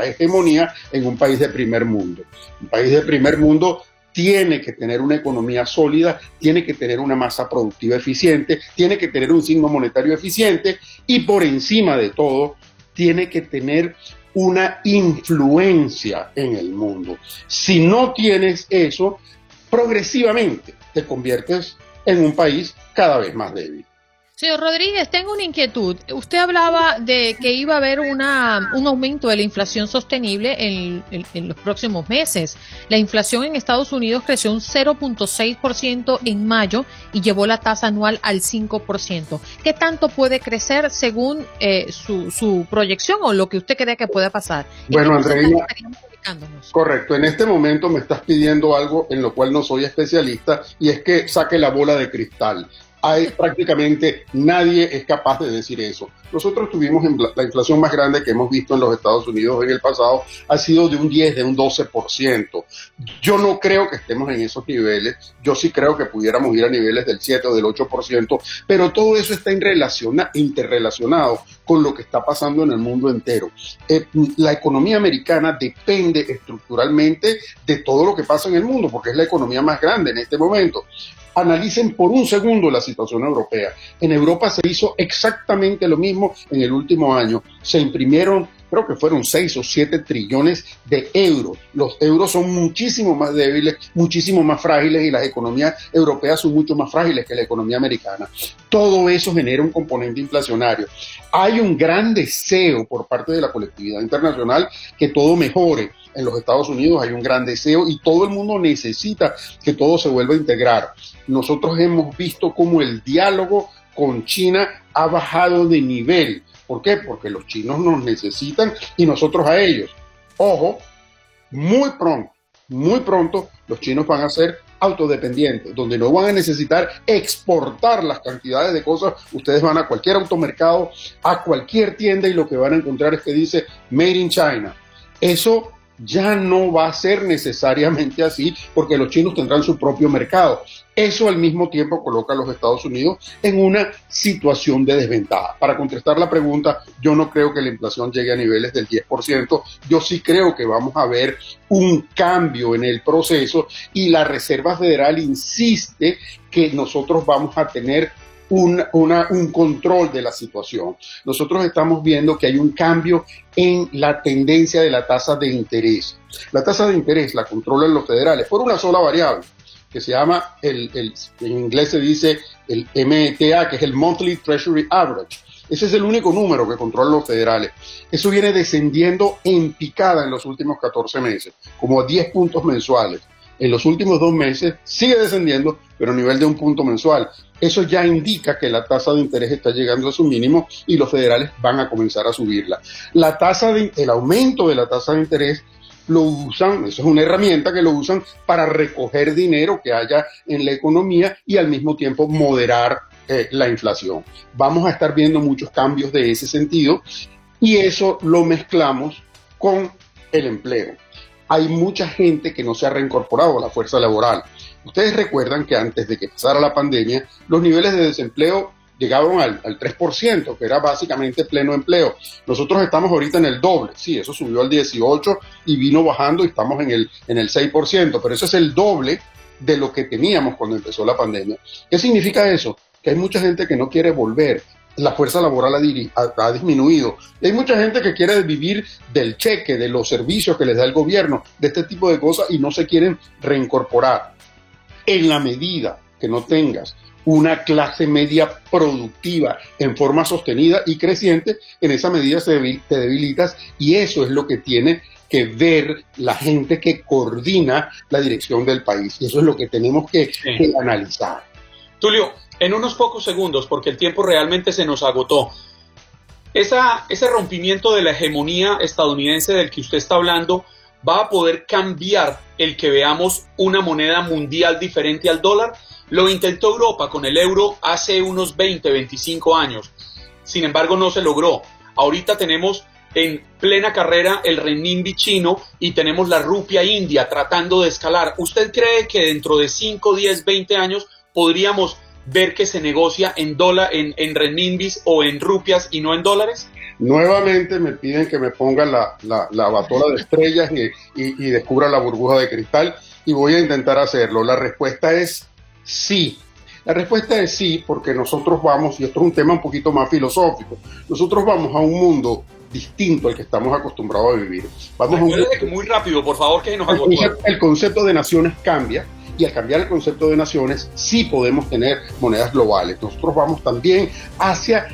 hegemonía en un país de primer mundo. Un país de primer mundo tiene que tener una economía sólida, tiene que tener una masa productiva eficiente, tiene que tener un signo monetario eficiente y por encima de todo, tiene que tener una influencia en el mundo. Si no tienes eso, progresivamente te conviertes en un país cada vez más débil. Señor Rodríguez, tengo una inquietud. Usted hablaba de que iba a haber una, un aumento de la inflación sostenible en, en, los próximos meses. La inflación en Estados Unidos creció un 0.6% en mayo y llevó la tasa anual al 5%. ¿Qué tanto puede crecer según eh, su, su, proyección o lo que usted cree que pueda pasar? Bueno, Andreina, correcto. En este momento me estás pidiendo algo en lo cual no soy especialista y es que saque la bola de cristal hay prácticamente nadie es capaz de decir eso. Nosotros tuvimos la inflación más grande que hemos visto en los Estados Unidos en el pasado, ha sido de un 10, de un 12%. Yo no creo que estemos en esos niveles, yo sí creo que pudiéramos ir a niveles del 7 o del 8%, pero todo eso está interrelacionado con lo que está pasando en el mundo entero. Eh, la economía americana depende estructuralmente de todo lo que pasa en el mundo, porque es la economía más grande en este momento analicen por un segundo la situación europea. En Europa se hizo exactamente lo mismo en el último año. Se imprimieron, creo que fueron 6 o 7 trillones de euros. Los euros son muchísimo más débiles, muchísimo más frágiles y las economías europeas son mucho más frágiles que la economía americana. Todo eso genera un componente inflacionario. Hay un gran deseo por parte de la colectividad internacional que todo mejore en los Estados Unidos hay un gran deseo y todo el mundo necesita que todo se vuelva a integrar. Nosotros hemos visto cómo el diálogo con China ha bajado de nivel. ¿Por qué? Porque los chinos nos necesitan y nosotros a ellos. Ojo, muy pronto, muy pronto los chinos van a ser autodependientes, donde no van a necesitar exportar las cantidades de cosas. Ustedes van a cualquier automercado, a cualquier tienda y lo que van a encontrar es que dice Made in China. Eso ya no va a ser necesariamente así porque los chinos tendrán su propio mercado. Eso al mismo tiempo coloca a los Estados Unidos en una situación de desventaja. Para contestar la pregunta, yo no creo que la inflación llegue a niveles del 10%. Yo sí creo que vamos a ver un cambio en el proceso y la Reserva Federal insiste que nosotros vamos a tener un, un control de la situación. Nosotros estamos viendo que hay un cambio en la tendencia de la tasa de interés. La tasa de interés la controlan los federales por una sola variable que se llama, el, en inglés se dice el MTA, que es el Monthly Treasury Average. Ese es el único número que controlan los federales. Eso viene descendiendo en picada en los últimos 14 meses, como a 10 puntos mensuales. En los últimos dos meses sigue descendiendo, pero a nivel de un punto mensual. Eso ya indica que la tasa de interés está llegando a su mínimo y los federales van a comenzar a subirla. La tasa de, el aumento de la tasa de interés lo usan, eso es una herramienta que lo usan para recoger dinero que haya en la economía y al mismo tiempo moderar eh, la inflación. Vamos a estar viendo muchos cambios de ese sentido y eso lo mezclamos con el empleo. Hay mucha gente que no se ha reincorporado a la fuerza laboral. Ustedes recuerdan que antes de que pasara la pandemia, los niveles de desempleo llegaron al, 3%, que era básicamente pleno empleo. Nosotros estamos ahorita en el doble, sí, eso subió al 18 y vino bajando y estamos en el, en el 6%, pero eso es el doble de lo que teníamos cuando empezó la pandemia. ¿Qué significa eso? Que hay mucha gente que no quiere volver. La fuerza laboral ha, ha disminuido. hay mucha gente que quiere vivir del cheque, de los servicios que les da el gobierno, de este tipo de cosas y no se quieren reincorporar. En la medida que no tengas una clase media productiva en forma sostenida y creciente, en esa medida te debilitas y eso es lo que tiene que ver la gente que coordina la dirección del país. Y eso es lo que tenemos que, analizar. Tulio, en unos pocos segundos, porque el tiempo realmente se nos agotó, esa, ese rompimiento de la hegemonía estadounidense del que usted está hablando va a poder cambiar el que veamos una moneda mundial diferente al dólar lo intentó Europa con el euro hace unos 20, 25 años. Sin embargo, no se logró. Ahorita tenemos en plena carrera el renminbi chino y tenemos la rupia india tratando de escalar. ¿Usted cree que dentro de 5, 10, 20 años podríamos ver que se negocia en dólar, en, en renminbis o en rupias y no en dólares? Nuevamente me piden que me ponga la, la, batola de estrellas y, y descubra la burbuja de cristal y voy a intentar hacerlo. La respuesta es Sí. La respuesta es sí, porque nosotros vamos, y esto es un tema un poquito más filosófico, nosotros vamos a un mundo distinto al que estamos acostumbrados a vivir. Vamos a un... Muy rápido, por favor, que nos el el concepto de naciones cambia y al cambiar el concepto de naciones sí podemos tener monedas globales. Nosotros vamos también hacia,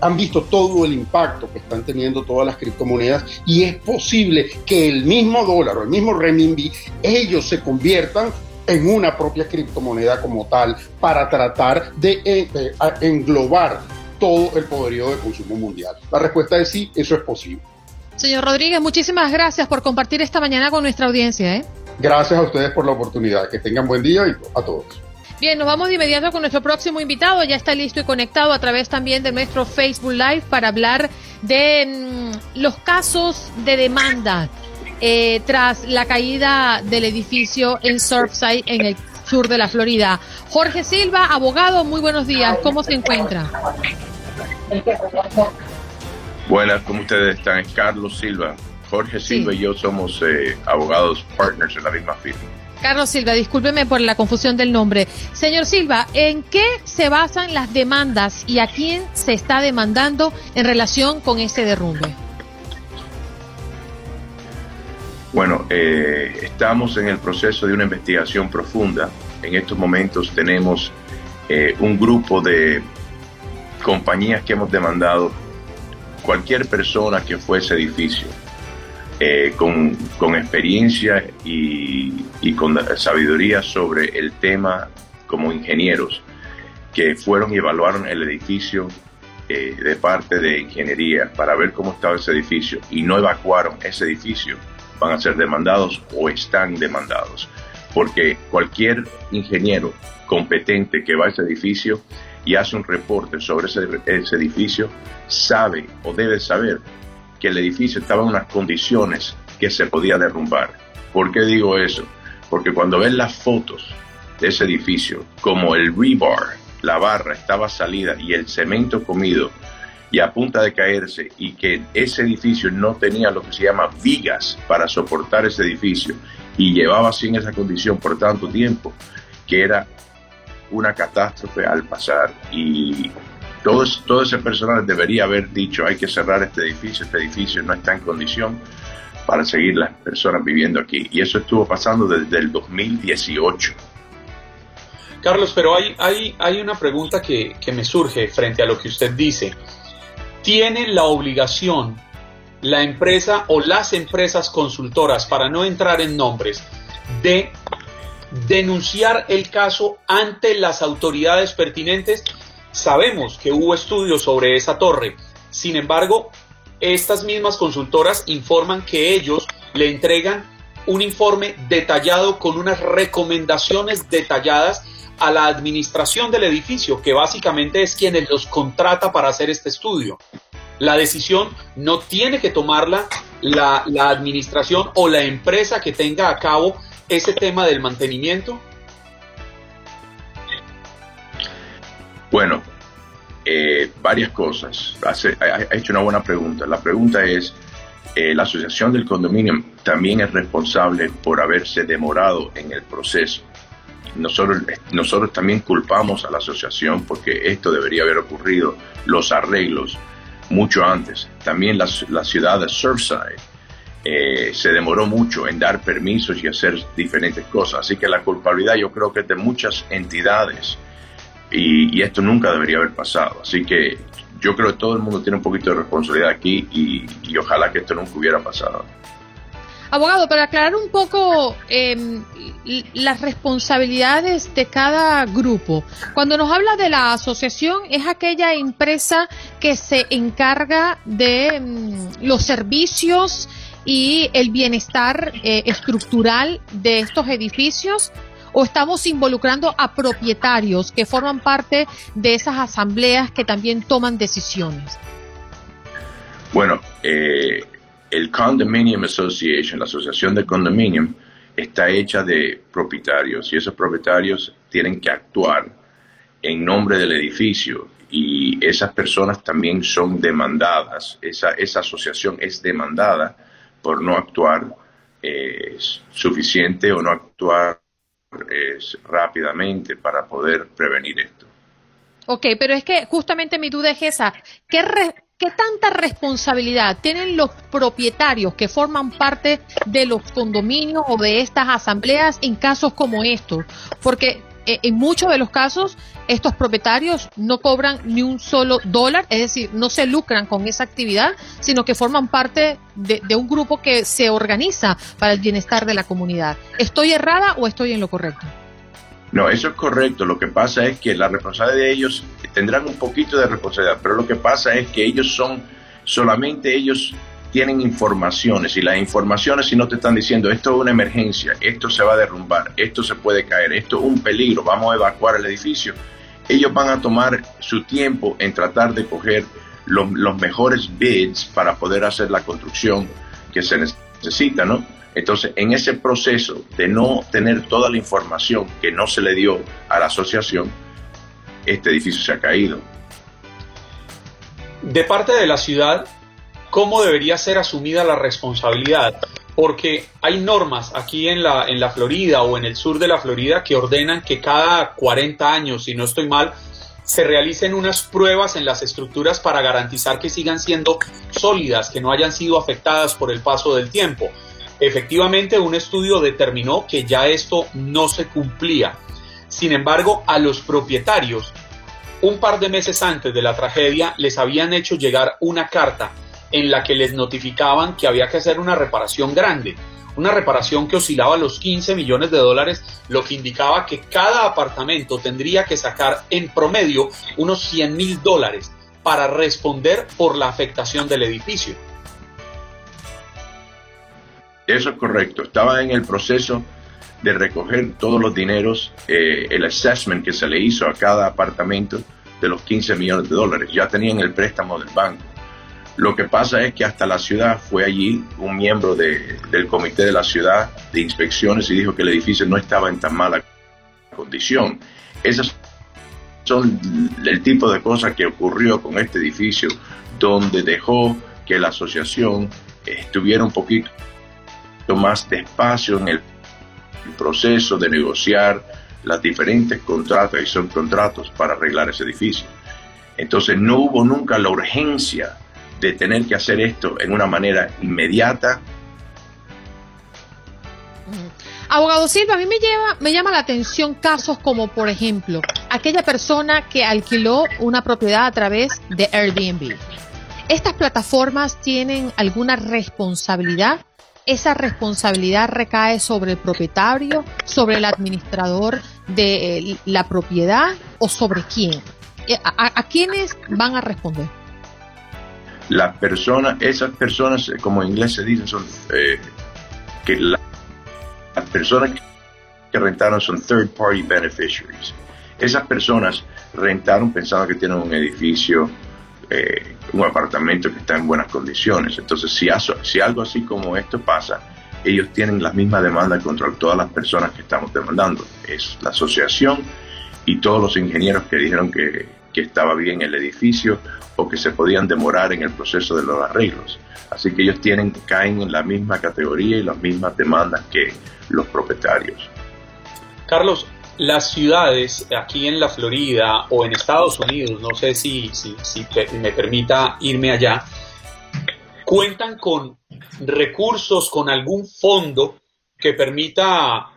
han visto todo el impacto que están teniendo todas las criptomonedas y es posible que el mismo dólar o el mismo renminbi, ellos se conviertan en una propia criptomoneda como tal para tratar de, eh, englobar todo el poderío de consumo mundial? La respuesta es sí, eso es posible. Señor Rodríguez, muchísimas gracias por compartir esta mañana con nuestra audiencia. ¿eh? Gracias a ustedes por la oportunidad. Que tengan buen día y a todos. Bien, nos vamos de inmediato con nuestro próximo invitado. Ya está listo y conectado a través también de nuestro Facebook Live para hablar de mm, los casos de demanda eh, tras la caída del edificio en Surfside, en el sur de la Florida. Jorge Silva, abogado, muy buenos días. ¿Cómo se encuentra? Buenas, ¿cómo ustedes están? Carlos Silva. Jorge Silva y yo somos eh, abogados partners en la misma firma. Carlos Silva, discúlpeme por la confusión del nombre. Señor Silva, ¿en qué se basan las demandas y a quién se está demandando en relación con este derrumbe? Bueno, eh, estamos en el proceso de una investigación profunda. En estos momentos tenemos eh, un grupo de compañías que hemos demandado cualquier persona que fuese edificio, eh, con, experiencia y, y, con sabiduría sobre el tema como ingenieros, que fueron y evaluaron el edificio de parte de ingeniería para ver cómo estaba ese edificio y no evacuaron ese edificio van a ser demandados o están demandados. porque cualquier ingeniero competente que va a ese edificio y hace un reporte sobre ese edificio sabe o debe saber que el edificio estaba en unas condiciones que se podía derrumbar. ¿Por qué digo eso? Porque cuando ven las fotos de ese edificio, como el rebar, la barra estaba salida y el cemento comido y a punta de caerse y que ese edificio no tenía lo que se llama vigas para soportar ese edificio y llevaba en esa condición por tanto tiempo que era una catástrofe al pasar y todo, todo ese personal debería haber dicho hay que cerrar este edificio, este edificio no está en condición para seguir las personas viviendo aquí y eso estuvo pasando desde el 2018 Carlos, pero hay, hay, hay una pregunta que, que me surge frente a lo que usted dice. ¿Tiene la obligación la empresa o las empresas consultoras, para no entrar en nombres, de denunciar el caso ante las autoridades pertinentes? Sabemos que hubo estudios sobre esa torre. Sin embargo, estas mismas consultoras informan que ellos le entregan un informe detallado con unas recomendaciones detalladas a la administración del edificio, que básicamente es quien los contrata para hacer este estudio. La decisión no tiene que tomarla la, administración o la empresa que tenga a cabo ese tema del mantenimiento. Bueno, eh, varias cosas. ha hecho una buena pregunta. La pregunta es, eh, la asociación del condominio también es responsable por haberse demorado en el proceso. Nosotros, nosotros también culpamos a la asociación porque esto debería haber ocurrido, los arreglos, mucho antes. También la, la ciudad de Surfside eh, se demoró mucho en dar permisos y hacer diferentes cosas. Así que la culpabilidad yo creo que es de muchas entidades y, y, esto nunca debería haber pasado. Así que yo creo que todo el mundo tiene un poquito de responsabilidad aquí y, ojalá que esto nunca hubiera pasado. Abogado, para aclarar un poco eh, las responsabilidades de cada grupo, cuando nos habla de la asociación, es aquella empresa que se encarga de mm, los servicios y el bienestar eh, estructural de estos edificios o estamos involucrando a propietarios que forman parte de esas asambleas que también toman decisiones? Bueno, eh, el Condominium Association, la asociación de condominium, está hecha de propietarios y esos propietarios tienen que actuar en nombre del edificio y esas personas también son demandadas, esa, esa asociación es demandada por no actuar eh, suficiente o no actuar eh, rápidamente para poder prevenir esto. Ok, pero es que justamente mi duda es esa. ¿Qué, ¿Qué tanta responsabilidad tienen los propietarios que forman parte de los condominios o de estas asambleas en casos como estos? Porque eh, en muchos de los casos estos propietarios no cobran ni un solo dólar, es decir, no se lucran con esa actividad, sino que forman parte de, un grupo que se organiza para el bienestar de la comunidad. ¿Estoy errada o estoy en lo correcto? No, eso es correcto. Lo que pasa es que la responsabilidad de ellos tendrán un poquito de responsabilidad, pero lo que pasa es que ellos son, solamente ellos tienen informaciones y las informaciones si no te están diciendo esto es una emergencia, esto se va a derrumbar, esto se puede caer, esto es un peligro, vamos a evacuar el edificio, ellos van a tomar su tiempo en tratar de coger los, mejores bids para poder hacer la construcción que se necesita, ¿no? Entonces, en ese proceso de no tener toda la información que no se le dio a la asociación, este edificio se ha caído. De parte de la ciudad, ¿cómo debería ser asumida la responsabilidad? Porque hay normas aquí en la, en la Florida o en el sur de la Florida que ordenan que cada 40 años, si no estoy mal, se realicen unas pruebas en las estructuras para garantizar que sigan siendo sólidas, que no hayan sido afectadas por el paso del tiempo. Efectivamente, un estudio determinó que ya esto no se cumplía. Sin embargo, a los propietarios, un par de meses antes de la tragedia, les habían hecho llegar una carta en la que les notificaban que había que hacer una reparación grande, una reparación que oscilaba los 15 millones de dólares, lo que indicaba que cada apartamento tendría que sacar en promedio unos 100 mil dólares para responder por la afectación del edificio. Eso es correcto. Estaba en el proceso de recoger todos los dineros, eh, el assessment que se le hizo a cada apartamento de los 15 millones de dólares. Ya tenían el préstamo del banco. Lo que pasa es que hasta la ciudad fue allí un miembro del comité de la ciudad de inspecciones y dijo que el edificio no estaba en tan mala condición. Esas son el tipo de cosas que ocurrió con este edificio, donde dejó que la asociación estuviera un poquito más despacio en el proceso de negociar las diferentes contratos y subcontratos para arreglar ese edificio. Entonces no hubo nunca la urgencia de tener que hacer esto en una manera inmediata. Abogado Silva, a mí me, lleva, me llama la atención casos como, por ejemplo, aquella persona que alquiló una propiedad a través de Airbnb. ¿Estas plataformas tienen alguna responsabilidad esa responsabilidad recae sobre el propietario, sobre el administrador de eh, la propiedad o sobre quién? Eh, ¿A, quiénes van a responder? Las personas, esas personas, eh, como en inglés se dice, son que las personas que rentaron son third party beneficiaries. Esas personas rentaron pensando que tienen un edificio eh, un apartamento que está en buenas condiciones. Entonces, si, si algo así como esto pasa, ellos tienen la misma demanda contra todas las personas que estamos demandando. Es la asociación y todos los ingenieros que dijeron que, que estaba bien el edificio o que se podían demorar en el proceso de los arreglos. Así que ellos tienen, caen en la misma categoría y las mismas demandas que los propietarios. Carlos, las ciudades aquí en la Florida o en Estados Unidos, no sé si, si, me permita irme allá, cuentan con recursos, con algún fondo que permita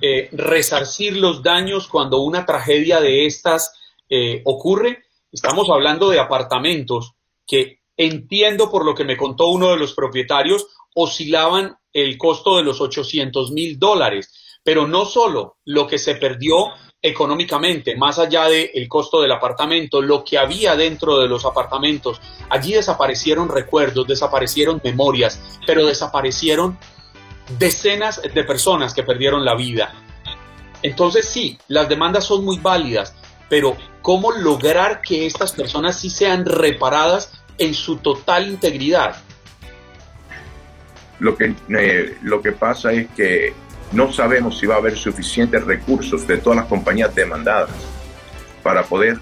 eh, resarcir los daños cuando una tragedia de estas eh, ocurre. Estamos hablando de apartamentos que entiendo por lo que me contó uno de los propietarios, oscilaban el costo de los 800 mil dólares pero no solo lo que se perdió económicamente, más allá del costo del apartamento, lo que había dentro de los apartamentos, allí desaparecieron recuerdos, desaparecieron memorias, pero desaparecieron decenas de personas que perdieron la vida. Entonces sí, las demandas son muy válidas, pero ¿cómo lograr que estas personas sí sean reparadas en su total integridad? Lo que, eh, lo que pasa es que no sabemos si va a haber suficientes recursos de todas las compañías demandadas para poder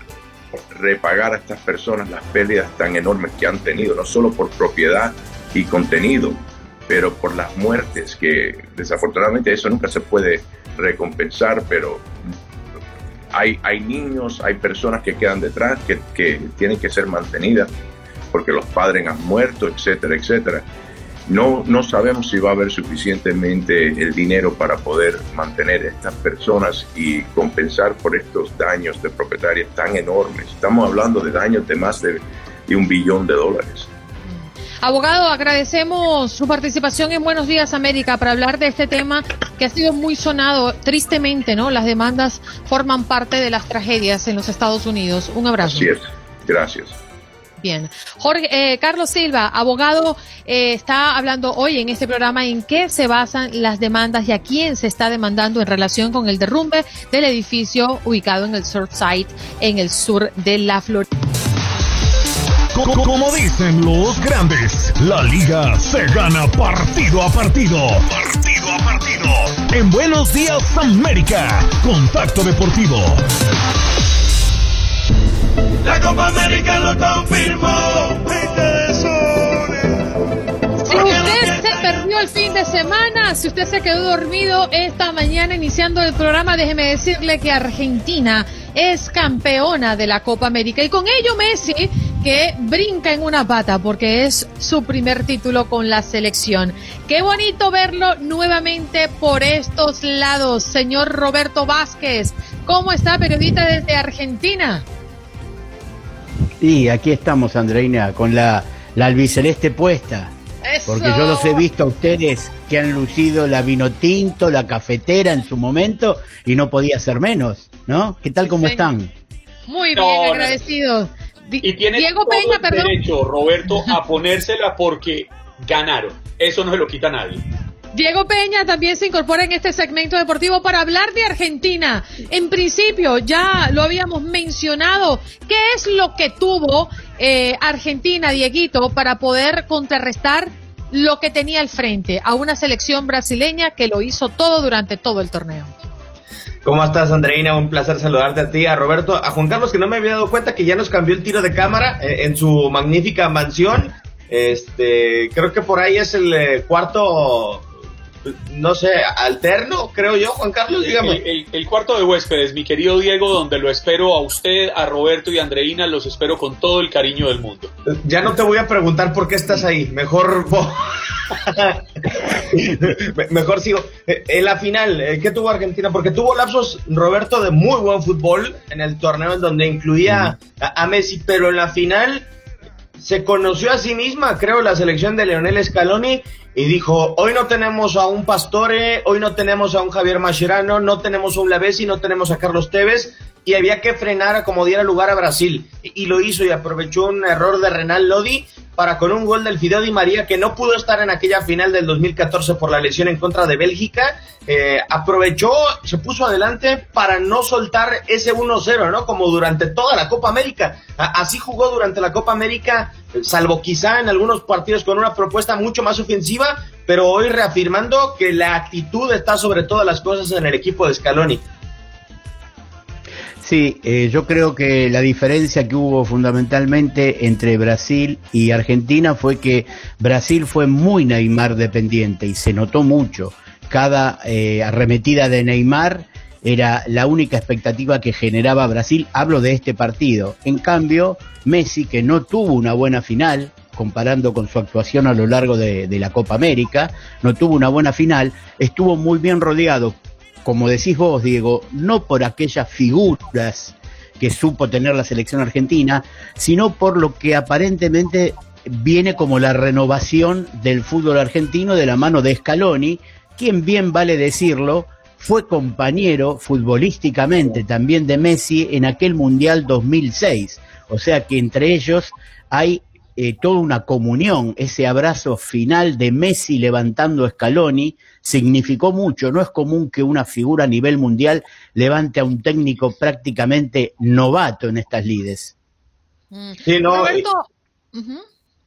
repagar a estas personas las pérdidas tan enormes que han tenido, no solo por propiedad y contenido, pero por las muertes, que desafortunadamente eso nunca se puede recompensar, pero hay, hay niños, hay personas que quedan detrás, que, que tienen que ser mantenidas porque los padres han muerto, etcétera, etcétera. No, no sabemos si va a haber suficientemente el dinero para poder mantener a estas personas y compensar por estos daños de propietarios tan enormes. Estamos hablando de daños de más de, un billón de dólares. Abogado, agradecemos su participación en Buenos Días América para hablar de este tema que ha sido muy sonado, tristemente, ¿no? Las demandas forman parte de las tragedias en los Estados Unidos. Un abrazo. Así es. Gracias. Bien. Jorge, eh, Carlos Silva, abogado, eh, está hablando hoy en este programa en qué se basan las demandas y a quién se está demandando en relación con el derrumbe del edificio ubicado en el Surfside, en el sur de la Florida. Como dicen los grandes, la liga se gana partido a partido. Partido a partido. En Buenos Días América, Contacto Deportivo. La Copa América lo confirmó. Se perdió el fin de semana, si usted se quedó dormido esta mañana iniciando el programa, déjeme decirle que Argentina es campeona de la Copa América y con ello Messi que brinca en una pata porque es su primer título con la selección. Qué bonito verlo nuevamente por estos lados. Señor Roberto Vázquez, ¿cómo está periodista desde Argentina? Sí, aquí estamos, Andreina, con la, la albiceleste puesta. Porque yo los he visto a ustedes que han lucido la vino tinto, la cafetera en su momento y no podía ser menos, ¿no? ¿Qué tal, cómo están? Muy bien, agradecidos. Y tiene Diego Peña, perdón. derecho, Roberto, a [laughs] ponérsela porque ganaron. Eso no se lo quita nadie. Diego Peña también se incorpora en este segmento deportivo para hablar de Argentina. En principio, ya lo habíamos mencionado. ¿Qué es lo que tuvo eh, Argentina, Dieguito, para poder contrarrestar lo que tenía al frente a una selección brasileña que lo hizo todo durante todo el torneo? ¿Cómo estás, Andreina? Un placer saludarte a ti, a Roberto, a Juan Carlos, que no me había dado cuenta que ya nos cambió el tiro de cámara eh, en su magnífica mansión. Este, creo que por ahí es el eh, cuarto no sé, alterno, creo yo, Juan Carlos, dígame. El, cuarto de huéspedes, mi querido Diego, donde lo espero a usted, a Roberto y a Andreina, los espero con todo el cariño del mundo. Ya no te voy a preguntar por qué estás ahí, mejor... [laughs] mejor sigo. Eh, en la final, eh, ¿qué tuvo Argentina? Porque tuvo lapsos, Roberto, de muy buen fútbol en el torneo en donde incluía a, a Messi, pero en la final se conoció a sí misma, creo, la selección de Leonel Scaloni y dijo, hoy no tenemos a un Pastore, hoy no tenemos a un Javier Mascherano, no tenemos a un Lavesi, no tenemos a Carlos Tevez, y había que frenar a como diera lugar a Brasil. Y, lo hizo y aprovechó un error de Renal Lodi para con un gol del Fideo Di María que no pudo estar en aquella final del 2014 por la lesión en contra de Bélgica. Eh, aprovechó, se puso adelante para no soltar ese 1-0, ¿no? Como durante toda la Copa América. así jugó durante la Copa América, salvo quizá en algunos partidos con una propuesta mucho más ofensiva, pero hoy reafirmando que la actitud está sobre todas las cosas en el equipo de Scaloni. Sí, eh, yo creo que la diferencia que hubo fundamentalmente entre Brasil y Argentina fue que Brasil fue muy Neymar dependiente y se notó mucho. Cada eh, arremetida de Neymar era la única expectativa que generaba Brasil. Hablo de este partido. En cambio, Messi, que no tuvo una buena final, comparando con su actuación a lo largo de, de, la Copa América, no tuvo una buena final, estuvo muy bien rodeado como decís vos, Diego, no por aquellas figuras que supo tener la selección argentina, sino por lo que aparentemente viene como la renovación del fútbol argentino de la mano de Scaloni, quien bien vale decirlo, fue compañero futbolísticamente también de Messi en aquel Mundial 2006. O sea que entre ellos hay eh, toda una comunión, ese abrazo final de Messi levantando a Scaloni significó mucho. No es común que una figura a nivel mundial levante a un técnico prácticamente novato en estas lides. Mm. Sí, no,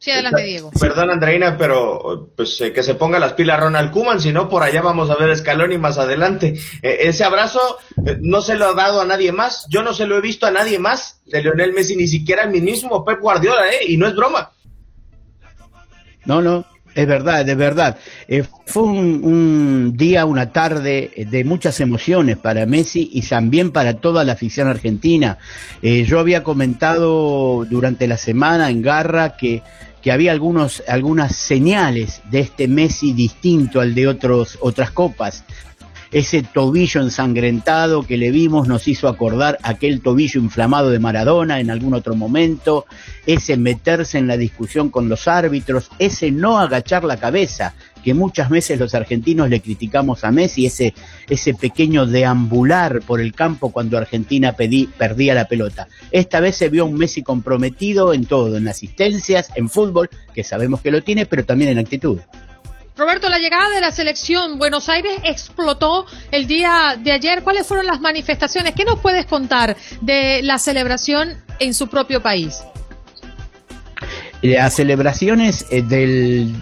Sí, adelante, Diego. Perdón, Andreina, pero pues eh, que se ponga las pilas Ronald Kuman, si no, por allá vamos a ver Scaloni más adelante. Eh, ese abrazo no se lo ha dado a nadie más. Yo no se lo he visto a nadie más de Lionel Messi, ni siquiera el mismo Pep Guardiola, ¿eh? Y no es broma. No, no, es verdad, es verdad. Eh, fue un, día, una tarde de muchas emociones para Messi y también para toda la afición argentina. Eh, yo había comentado durante la semana en Garra que, que había algunos, algunas señales de este Messi distinto al de otros, otras copas. Ese tobillo ensangrentado que le vimos nos hizo acordar aquel tobillo inflamado de Maradona en algún otro momento, ese meterse en la discusión con los árbitros, ese no agachar la cabeza, que muchas veces los argentinos le criticamos a Messi, ese, ese pequeño deambular por el campo cuando Argentina perdía la pelota. Esta vez se vio un Messi comprometido en todo, en asistencias, en fútbol, que sabemos que lo tiene, pero también en actitud. Roberto, la llegada de la selección Buenos Aires explotó el día de ayer. ¿Cuáles fueron las manifestaciones? ¿Qué nos puedes contar de la celebración en su propio país? Las celebraciones eh, del,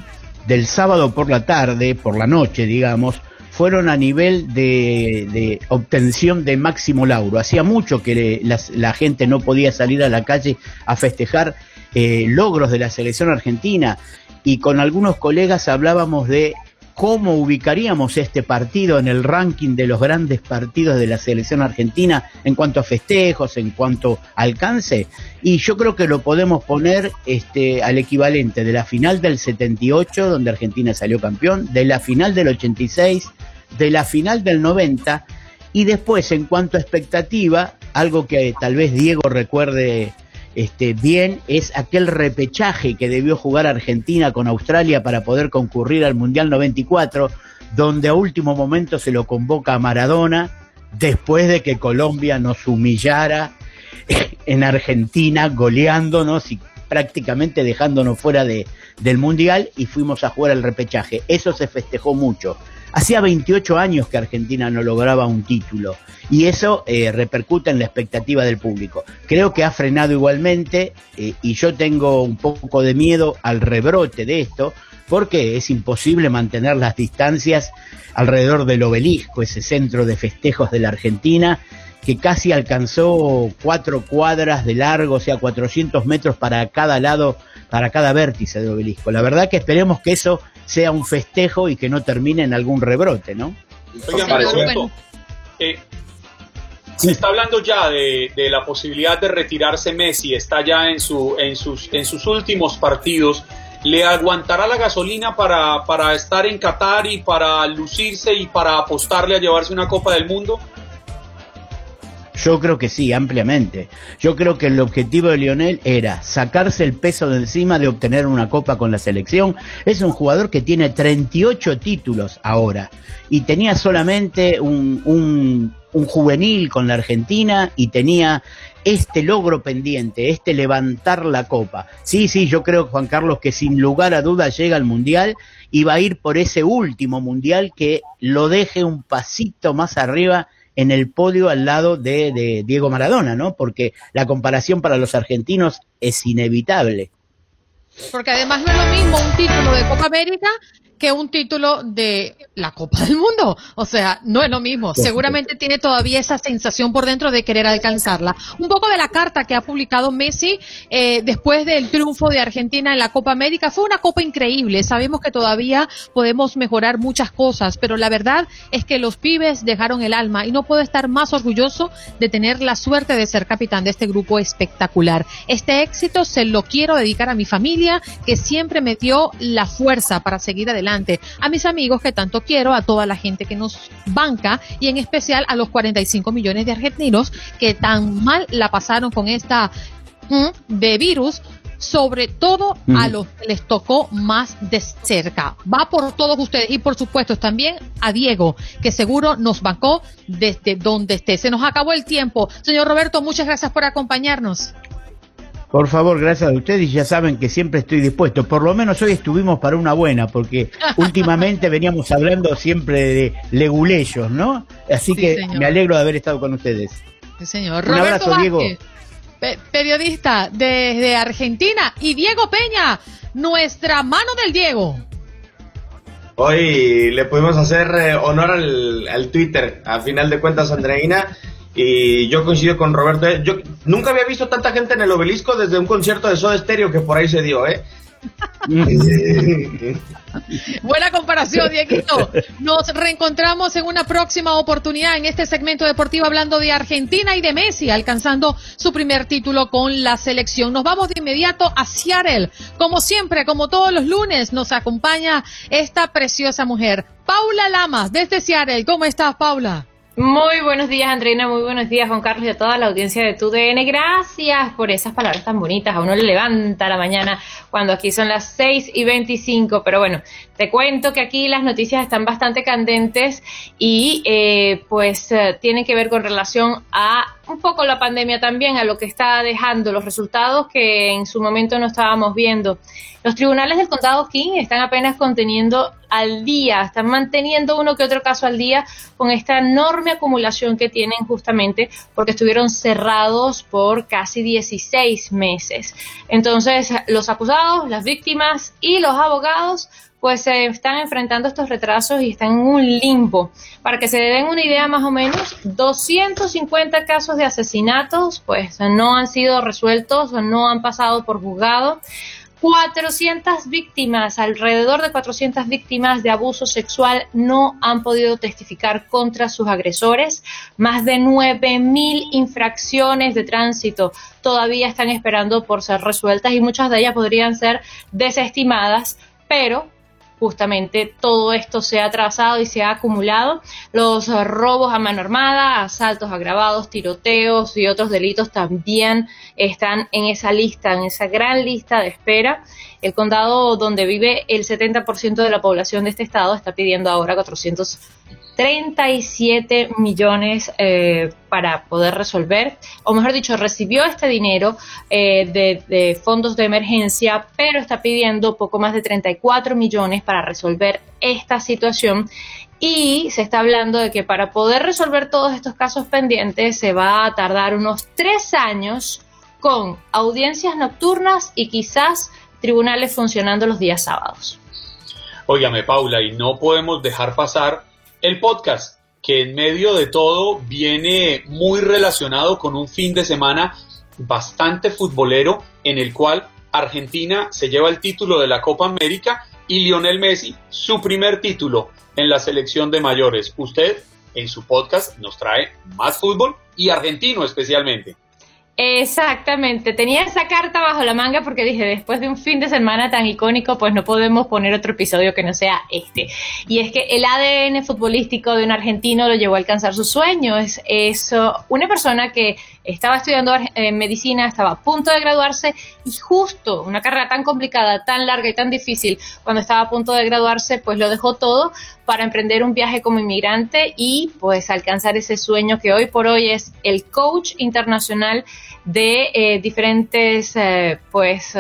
del sábado por la tarde, por la noche, digamos, fueron a nivel de, obtención de máximo lauro. Hacía mucho que la, gente no podía salir a la calle a festejar eh, logros de la selección argentina y con algunos colegas hablábamos de cómo ubicaríamos este partido en el ranking de los grandes partidos de la selección argentina en cuanto a festejos, en cuanto a alcance, y yo creo que lo podemos poner este, al equivalente de la final del 78, donde Argentina salió campeón, de la final del 86, de la final del 90, y después en cuanto a expectativa, algo que tal vez Diego recuerde este, bien es aquel repechaje que debió jugar Argentina con Australia para poder concurrir al Mundial 94, donde a último momento se lo convoca a Maradona, después de que Colombia nos humillara [laughs] en Argentina, goleándonos y prácticamente dejándonos fuera de, del Mundial y fuimos a jugar el repechaje. Eso se festejó mucho. Hacía 28 años que Argentina no lograba un título y eso eh, repercute en la expectativa del público. Creo que ha frenado igualmente eh, y yo tengo un poco de miedo al rebrote de esto porque es imposible mantener las distancias alrededor del obelisco, ese centro de festejos de la Argentina que casi alcanzó cuatro cuadras de largo, o sea, 400 metros para cada lado, para cada vértice del obelisco. La verdad que esperemos que eso sea un festejo y que no termine en algún rebrote, ¿no? Eh, se está hablando ya de, la posibilidad de retirarse Messi, está ya en, su, en, sus, en sus últimos partidos. ¿Le aguantará la gasolina para, para estar en Qatar y para lucirse y para apostarle a llevarse una Copa del Mundo? Yo creo que sí, ampliamente. Yo creo que el objetivo de Lionel era sacarse el peso de encima de obtener una copa con la selección. Es un jugador que tiene 38 títulos ahora y tenía solamente un, un, un juvenil con la Argentina y tenía este logro pendiente, este levantar la copa. Sí, sí, yo creo, Juan Carlos, que sin lugar a dudas llega al Mundial y va a ir por ese último Mundial que lo deje un pasito más arriba en el podio al lado de, Diego Maradona, ¿no? Porque la comparación para los argentinos es inevitable. Porque además no es lo mismo un título de Copa América que un título de la Copa del Mundo. O sea, no es lo mismo. Seguramente tiene todavía esa sensación por dentro de querer alcanzarla. Un poco de la carta que ha publicado Messi eh, después del triunfo de Argentina en la Copa América. Fue una Copa increíble. Sabemos que todavía podemos mejorar muchas cosas, pero la verdad es que los pibes dejaron el alma y no puedo estar más orgulloso de tener la suerte de ser capitán de este grupo espectacular. Este éxito se lo quiero dedicar a mi familia que siempre me dio la fuerza para seguir adelante a mis amigos que tanto quiero, a toda la gente que nos banca y en especial a los 45 millones de argentinos que tan mal la pasaron con esta de virus sobre todo a los que les tocó más de cerca. Va por todos ustedes y por supuesto también a Diego, que seguro nos bancó desde donde esté. Se nos acabó el tiempo. Señor Roberto, muchas gracias por acompañarnos. Por favor, gracias a ustedes. Ya saben que siempre estoy dispuesto. Por lo menos hoy estuvimos para una buena, porque [laughs] últimamente veníamos hablando siempre de leguleyos, ¿no? Así que me alegro de haber estado con ustedes. Sí, señor. Un abrazo, Diego. periodista desde Argentina. Y Diego Peña, nuestra mano del Diego. Hoy le pudimos hacer eh, honor al, al Twitter, a final de cuentas, Andreina. Y yo coincido con Roberto. ¿eh? Yo nunca había visto tanta gente en el obelisco desde un concierto de Soda Stereo que por ahí se dio, ¿eh? [laughs] Buena comparación, Dieguito. Nos reencontramos en una próxima oportunidad en este segmento deportivo hablando de Argentina y de Messi, alcanzando su primer título con la selección. Nos vamos de inmediato a Seattle. Como siempre, como todos los lunes, nos acompaña esta preciosa mujer, Paula Lamas, desde Seattle. ¿Cómo estás, Paula? Muy buenos días, Andreina. Muy buenos días, Juan Carlos, y a toda la audiencia de TUDN. Gracias por esas palabras tan bonitas. A uno le levanta la mañana cuando aquí son las 6 y 25. Pero bueno, te cuento que aquí las noticias están bastante candentes y eh, pues eh, tienen que ver con relación a un poco la pandemia también, a lo que está dejando los resultados que en su momento no estábamos viendo. Los tribunales del condado King están apenas conteniendo al día, están manteniendo uno que otro caso al día con esta enorme acumulación que tienen justamente porque estuvieron cerrados por casi 16 meses. Entonces, los acusados, las víctimas y los abogados pues se están enfrentando estos retrasos y están en un limbo. Para que se den una idea más o menos, 250 casos de asesinatos pues no han sido resueltos, no han pasado por juzgado. 400 víctimas, alrededor de 400 víctimas de abuso sexual no han podido testificar contra sus agresores. Más de 9.000 infracciones de tránsito todavía están esperando por ser resueltas y muchas de ellas podrían ser desestimadas, pero justamente todo esto se ha trazado y se ha acumulado. Los robos a mano armada, asaltos agravados, tiroteos y otros delitos también están en esa lista, en esa gran lista de espera. El condado donde vive el 70% de la población de este estado está pidiendo ahora 400 37 millones eh, para poder resolver, o mejor dicho, recibió este dinero eh, de, de, fondos de emergencia, pero está pidiendo poco más de 34 millones para resolver esta situación. Y se está hablando de que para poder resolver todos estos casos pendientes se va a tardar unos tres años con audiencias nocturnas y quizás tribunales funcionando los días sábados. Óigame, Paula, y no podemos dejar pasar el podcast, que en medio de todo viene muy relacionado con un fin de semana bastante futbolero en el cual Argentina se lleva el título de la Copa América y Lionel Messi su primer título en la selección de mayores. Usted en su podcast nos trae más fútbol y argentino especialmente. Exactamente, tenía esa carta bajo la manga porque dije, después de un fin de semana tan icónico, pues no podemos poner otro episodio que no sea este. Y es que el ADN futbolístico de un argentino lo llevó a alcanzar su sueño. Es, es una persona que estaba estudiando eh, medicina, estaba a punto de graduarse y justo una carrera tan complicada, tan larga y tan difícil, cuando estaba a punto de graduarse, pues lo dejó todo para emprender un viaje como inmigrante y pues alcanzar ese sueño que hoy por hoy es el coach internacional de eh, diferentes eh, pues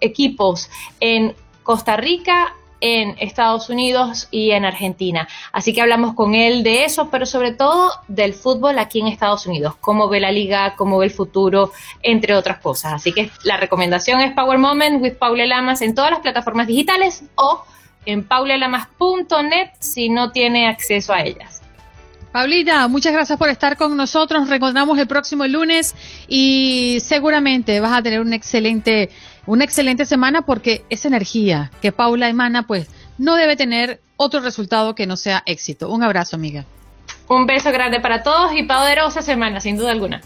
equipos en Costa Rica, en Estados Unidos y en Argentina. Así que hablamos con él de eso, pero sobre todo del fútbol aquí en Estados Unidos, cómo ve la liga, cómo ve el futuro, entre otras cosas. Así que la recomendación es Power Moment with Paula Lamas en todas las plataformas digitales o en paulelamas.net si no tiene acceso a ellas. Paulita, muchas gracias por estar con nosotros. Nos reencontramos el próximo lunes y seguramente vas a tener un excelente una excelente semana porque esa energía que Paula emana, pues no debe tener otro resultado que no sea éxito. Un abrazo, amiga. Un beso grande para todos y poderosa semana, sin duda alguna.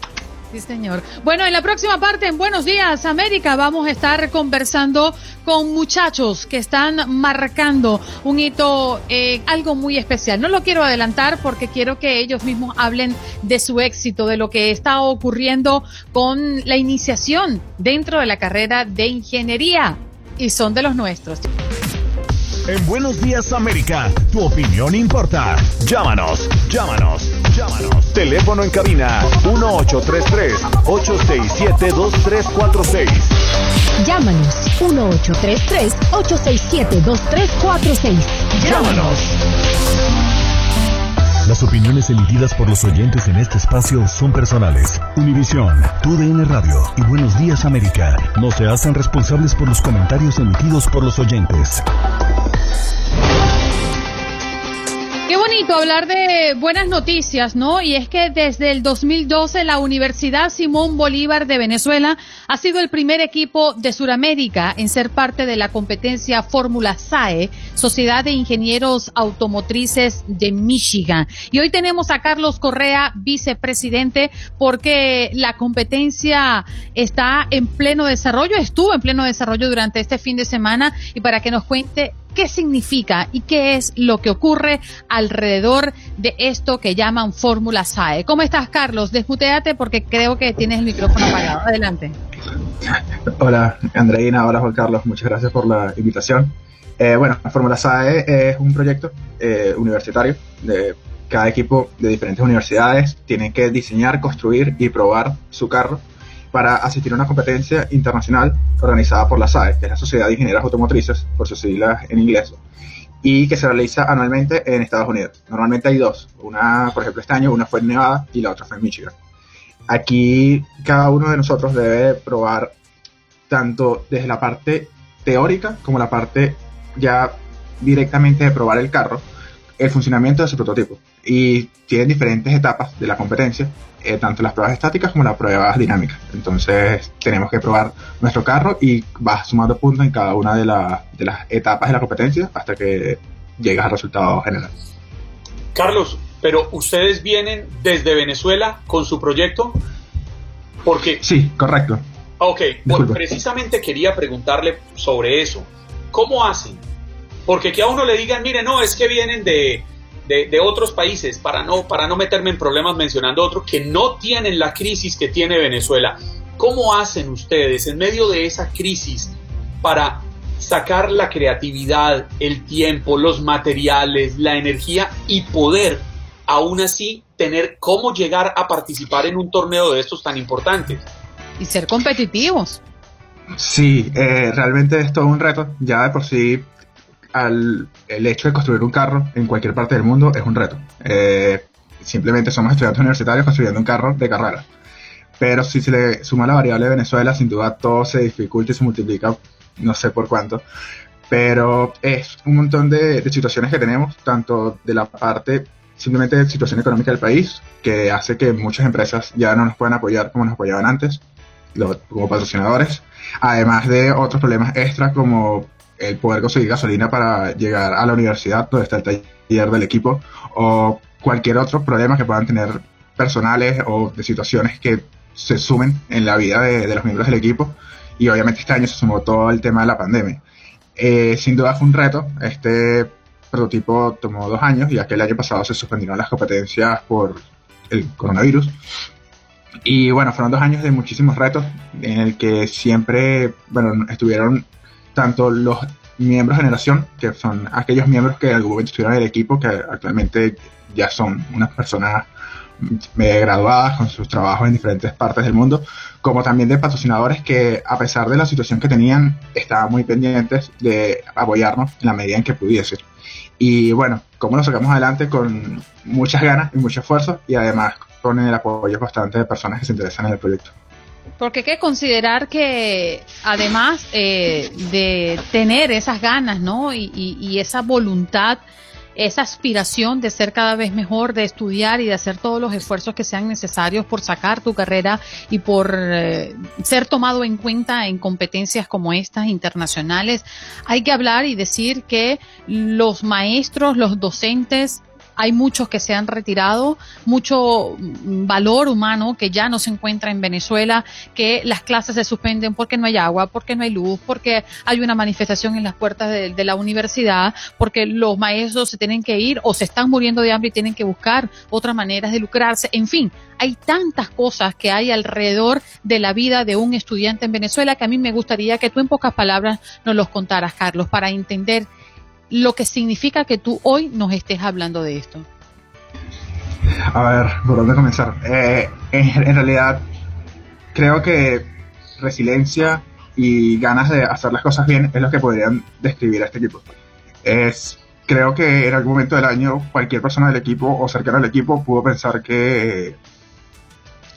Sí, señor. Bueno, en la próxima parte, en Buenos Días, América, vamos a estar conversando con muchachos que están marcando un hito, eh, algo muy especial. No lo quiero adelantar porque quiero que ellos mismos hablen de su éxito, de lo que está ocurriendo con la iniciación dentro de la carrera de ingeniería. Y son de los nuestros. En Buenos Días América, tu opinión importa. Llámanos, llámanos, llámanos. Teléfono en cabina 1833-867-2346. Llámanos 1833-867-2346. Llámanos. Las opiniones emitidas por los oyentes en este espacio son personales. Univisión, TUDN Radio y Buenos Días América no se hacen responsables por los comentarios emitidos por los oyentes. Qué bonito hablar de buenas noticias, ¿no? Y es que desde el 2012 la Universidad Simón Bolívar de Venezuela ha sido el primer equipo de Sudamérica en ser parte de la competencia Fórmula SAE, Sociedad de Ingenieros Automotrices de Michigan. Y hoy tenemos a Carlos Correa, vicepresidente, porque la competencia está en pleno desarrollo, estuvo en pleno desarrollo durante este fin de semana y para que nos cuente qué significa y qué es lo que ocurre alrededor de esto que llaman Fórmula SAE. ¿Cómo estás, Carlos? Desmuteate porque creo que tienes el micrófono apagado. Adelante. Hola, Andreina. Hola, Juan Carlos. Muchas gracias por la invitación. Eh, bueno, Fórmula SAE es un proyecto eh, universitario de cada equipo de diferentes universidades tiene que diseñar, construir y probar su carro para asistir a una competencia internacional organizada por la SAE, que es la Sociedad de Ingenieros Automotrices, por sus siglas en inglés, y que se realiza anualmente en Estados Unidos. Normalmente hay dos, una, por ejemplo, este año, una fue en Nevada y la otra fue en Michigan. Aquí cada uno de nosotros debe probar tanto desde la parte teórica como la parte ya directamente de probar el carro, el funcionamiento de su prototipo. Y tienen diferentes etapas de la competencia eh, tanto las pruebas estáticas como las pruebas dinámicas. Entonces tenemos que probar nuestro carro y vas sumando puntos en cada una de, de las etapas de la competencia hasta que llegas al resultado general. Carlos, pero ustedes vienen desde Venezuela con su proyecto porque... Sí, correcto. Ok, pues precisamente quería preguntarle sobre eso. ¿Cómo hacen? Porque que a uno le digan, mire, no, es que vienen de, de, otros países, para no, para no meterme en problemas mencionando otros, que no tienen la crisis que tiene Venezuela. ¿Cómo hacen ustedes en medio de esa crisis para sacar la creatividad, el tiempo, los materiales, la energía y poder aún así tener cómo llegar a participar en un torneo de estos tan importantes. Y ser competitivos. Sí, eh, realmente es todo un reto. Ya de por sí, al, el hecho de construir un carro en cualquier parte del mundo es un reto. Eh, simplemente somos estudiantes universitarios construyendo un carro de carrera. Pero si se le suma la variable de Venezuela, sin duda todo se dificulta y se multiplica, no sé por cuánto. Pero es un montón de, situaciones que tenemos, tanto de la parte simplemente de situación económica del país, que hace que muchas empresas ya no nos puedan apoyar como nos apoyaban antes, como patrocinadores, además de otros problemas extra como el poder conseguir gasolina para llegar a la universidad donde está el taller del equipo o cualquier otro problema que puedan tener personales o de situaciones que se sumen en la vida de, los miembros del equipo y obviamente este año se sumó todo el tema de la pandemia. Eh, sin duda fue un reto, este prototipo tomó dos años y aquel año pasado se suspendieron las competencias por el coronavirus. Y bueno, fueron dos años de muchísimos retos en el que siempre, bueno, estuvieron tanto los miembros de generación, que son aquellos miembros que en algún momento estuvieron en el equipo, que actualmente ya son unas personas graduadas con sus trabajos en diferentes partes del mundo, como también de patrocinadores que a pesar de la situación que tenían, estaban muy pendientes de apoyarnos en la medida en que pudiese. Y bueno, cómo lo sacamos adelante con muchas ganas y mucho esfuerzo y además con el apoyo constante de personas que se interesan en el proyecto. Porque hay que considerar que además eh, de tener esas ganas, ¿no? Y, esa voluntad, esa aspiración de ser cada vez mejor, de estudiar y de hacer todos los esfuerzos que sean necesarios por sacar tu carrera y por eh, ser tomado en cuenta en competencias como estas internacionales, hay que hablar y decir que los maestros, los docentes, hay muchos que se han retirado, mucho valor humano que ya no se encuentra en Venezuela, que las clases se suspenden porque no hay agua, porque no hay luz, porque hay una manifestación en las puertas de, la universidad, porque los maestros se tienen que ir o se están muriendo de hambre y tienen que buscar otras maneras de lucrarse. En fin, hay tantas cosas que hay alrededor de la vida de un estudiante en Venezuela que a mí me gustaría que tú en pocas palabras nos los contaras, Carlos, para entender lo que significa que tú hoy nos estés hablando de esto. A ver, ¿por dónde comenzar? Eh, en, realidad, creo que resiliencia y ganas de hacer las cosas bien es lo que podrían describir a este equipo. Es, creo que en algún momento del año cualquier persona del equipo o cercano al equipo pudo pensar que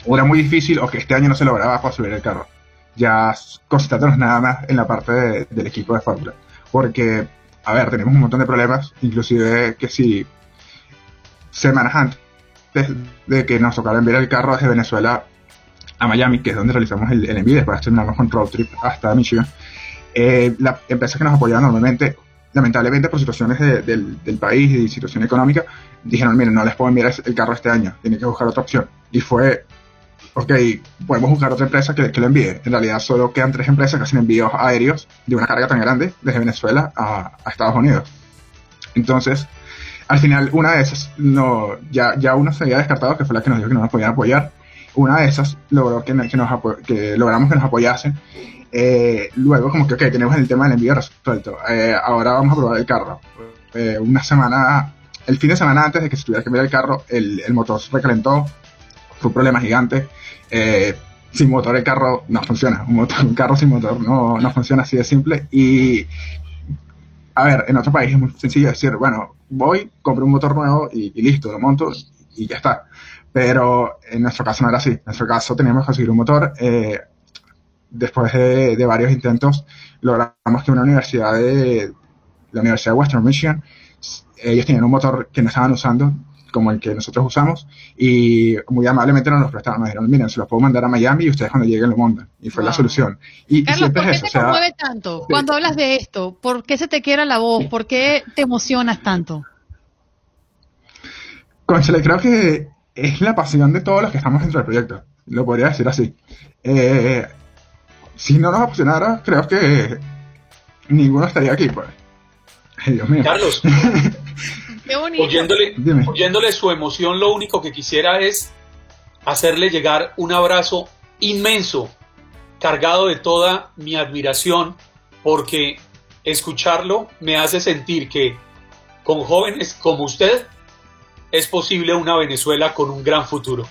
era muy difícil o que este año no se lograba para subir el carro. Ya concentrándonos nada más en la parte del equipo de Fórmula. Porque a ver, tenemos un montón de problemas, inclusive que si semanas antes de que nos tocara enviar el carro desde Venezuela a Miami, que es donde realizamos el, el envío, después terminamos con road trip hasta Michigan, eh, las empresas que nos apoyaban normalmente, lamentablemente por situaciones del, del, país y situación económica, dijeron, miren, no les puedo enviar el carro este año, tienen que buscar otra opción. Y fue ok, podemos buscar otra empresa que, que, lo envíe. En realidad solo quedan tres empresas que hacen envíos aéreos de una carga tan grande desde Venezuela a, Estados Unidos. Entonces, al final, una de esas, no, ya, ya uno se había descartado, que fue la que nos dijo que no nos podían apoyar. Una de esas logró que, que, nos que logramos que nos apoyasen. Eh, luego, como que, ok, tenemos el tema del envío resuelto. Eh, ahora vamos a probar el carro. Eh, una semana, el fin de semana antes de que se tuviera que enviar el carro, el, el motor se recalentó, fue un problema gigante. Eh, sin motor el carro no funciona. Un, carro sin motor no, no, funciona así de simple. Y, a ver, en otro país es muy sencillo decir, bueno, voy, compro un motor nuevo y, listo, lo monto y ya está. Pero en nuestro caso no era así. En nuestro caso teníamos que conseguir un motor. Eh, después de, de, varios intentos, logramos que una universidad de la Universidad de Western Michigan, ellos tenían un motor que no estaban usando como el que nosotros usamos y muy amablemente nos los prestaron. Nos dijeron, miren, se los puedo mandar a Miami y ustedes cuando lleguen lo montan. Y fue la solución. Y, Carlos, ¿por qué te conmueve tanto cuando hablas de esto? ¿Por qué se te quiera la voz? ¿Por qué te emocionas tanto? Conchale, creo que es la pasión de todos los que estamos dentro del proyecto. Lo podría decir así. Eh, si no nos apasionara, creo que ninguno estaría aquí, pues. Dios mío. Carlos, [laughs] Oyéndole, oyéndole su emoción, lo único que quisiera es hacerle llegar un abrazo inmenso, cargado de toda mi admiración, porque escucharlo me hace sentir que con jóvenes como usted es posible una Venezuela con un gran futuro.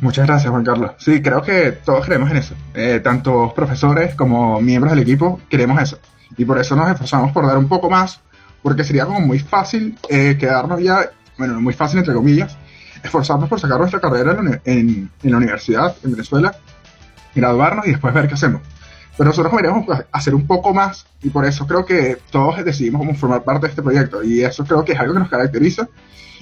Muchas gracias, Juan Carlos. Sí, creo que todos creemos en eso. Eh, tanto profesores como miembros del equipo queremos eso. Y por eso nos esforzamos por dar un poco más, porque sería como muy fácil eh, quedarnos ya, bueno, muy fácil entre comillas, esforzarnos por sacar nuestra carrera en, en la universidad, en Venezuela, graduarnos y después ver qué hacemos. Pero nosotros queremos hacer un poco más y por eso creo que todos decidimos como formar parte de este proyecto y eso creo que es algo que nos caracteriza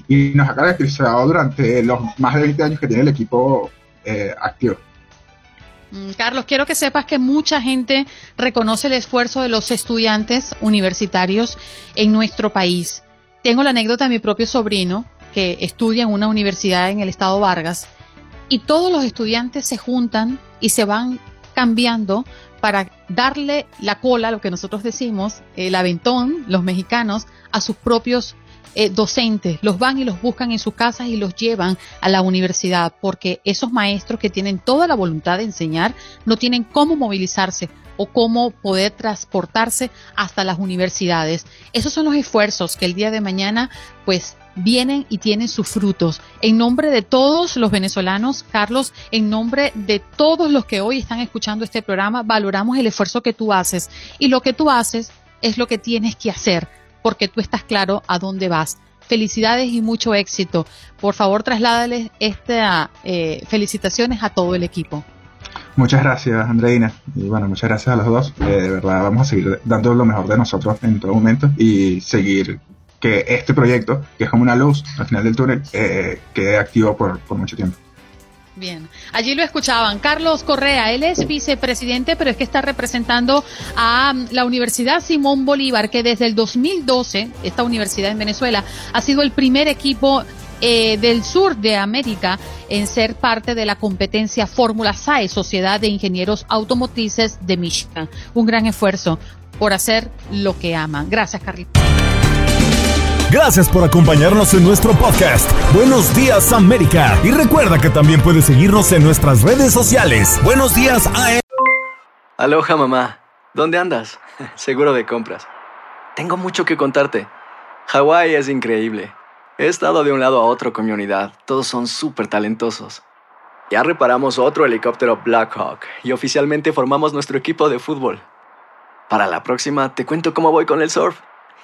y nos ha caracterizado durante los más de 20 años que tiene el equipo eh, activo. Mm, Carlos, quiero que sepas que mucha gente reconoce el esfuerzo de los estudiantes universitarios en nuestro país. Tengo la anécdota de mi propio sobrino que estudia en una universidad en el estado Vargas y todos los estudiantes se juntan y se van cambiando para darle la cola, lo que nosotros decimos, el aventón, los mexicanos, a sus propios eh, docentes. Los van y los buscan en sus casas y los llevan a la universidad, porque esos maestros que tienen toda la voluntad de enseñar no tienen cómo movilizarse o cómo poder transportarse hasta las universidades. Esos son los esfuerzos que el día de mañana pues vienen y tienen sus frutos. En nombre de todos los venezolanos, Carlos, en nombre de todos los que hoy están escuchando este programa, valoramos el esfuerzo que tú haces y lo que tú haces es lo que tienes que hacer porque tú estás claro a dónde vas. Felicidades y mucho éxito. Por favor, trasládales estas eh, felicitaciones a todo el equipo. Muchas gracias, Andreina. Y bueno, muchas gracias a los dos. Eh, de verdad, vamos a seguir dando lo mejor de nosotros en todo momento y seguir que este proyecto, que es como una luz al final del túnel, eh, quede activo por, por mucho tiempo. Bien, allí lo escuchaban. Carlos Correa, él es vicepresidente, pero es que está representando a mm, la Universidad Simón Bolívar, que desde el 2012, esta universidad en Venezuela, ha sido el primer equipo eh, del sur de América en ser parte de la competencia Fórmula SAE, Sociedad de Ingenieros Automotrices de Michigan. Un gran esfuerzo por hacer lo que aman. Gracias, Carlitos. Gracias por acompañarnos en nuestro podcast. Buenos días América. Y recuerda que también puedes seguirnos en nuestras redes sociales. Buenos días a... Aloha mamá. ¿Dónde andas? [laughs] Seguro de compras. Tengo mucho que contarte. Hawái es increíble. He estado de un lado a otro con mi unidad. Todos son súper talentosos. Ya reparamos otro helicóptero Blackhawk y oficialmente formamos nuestro equipo de fútbol. Para la próxima te cuento cómo voy con el surf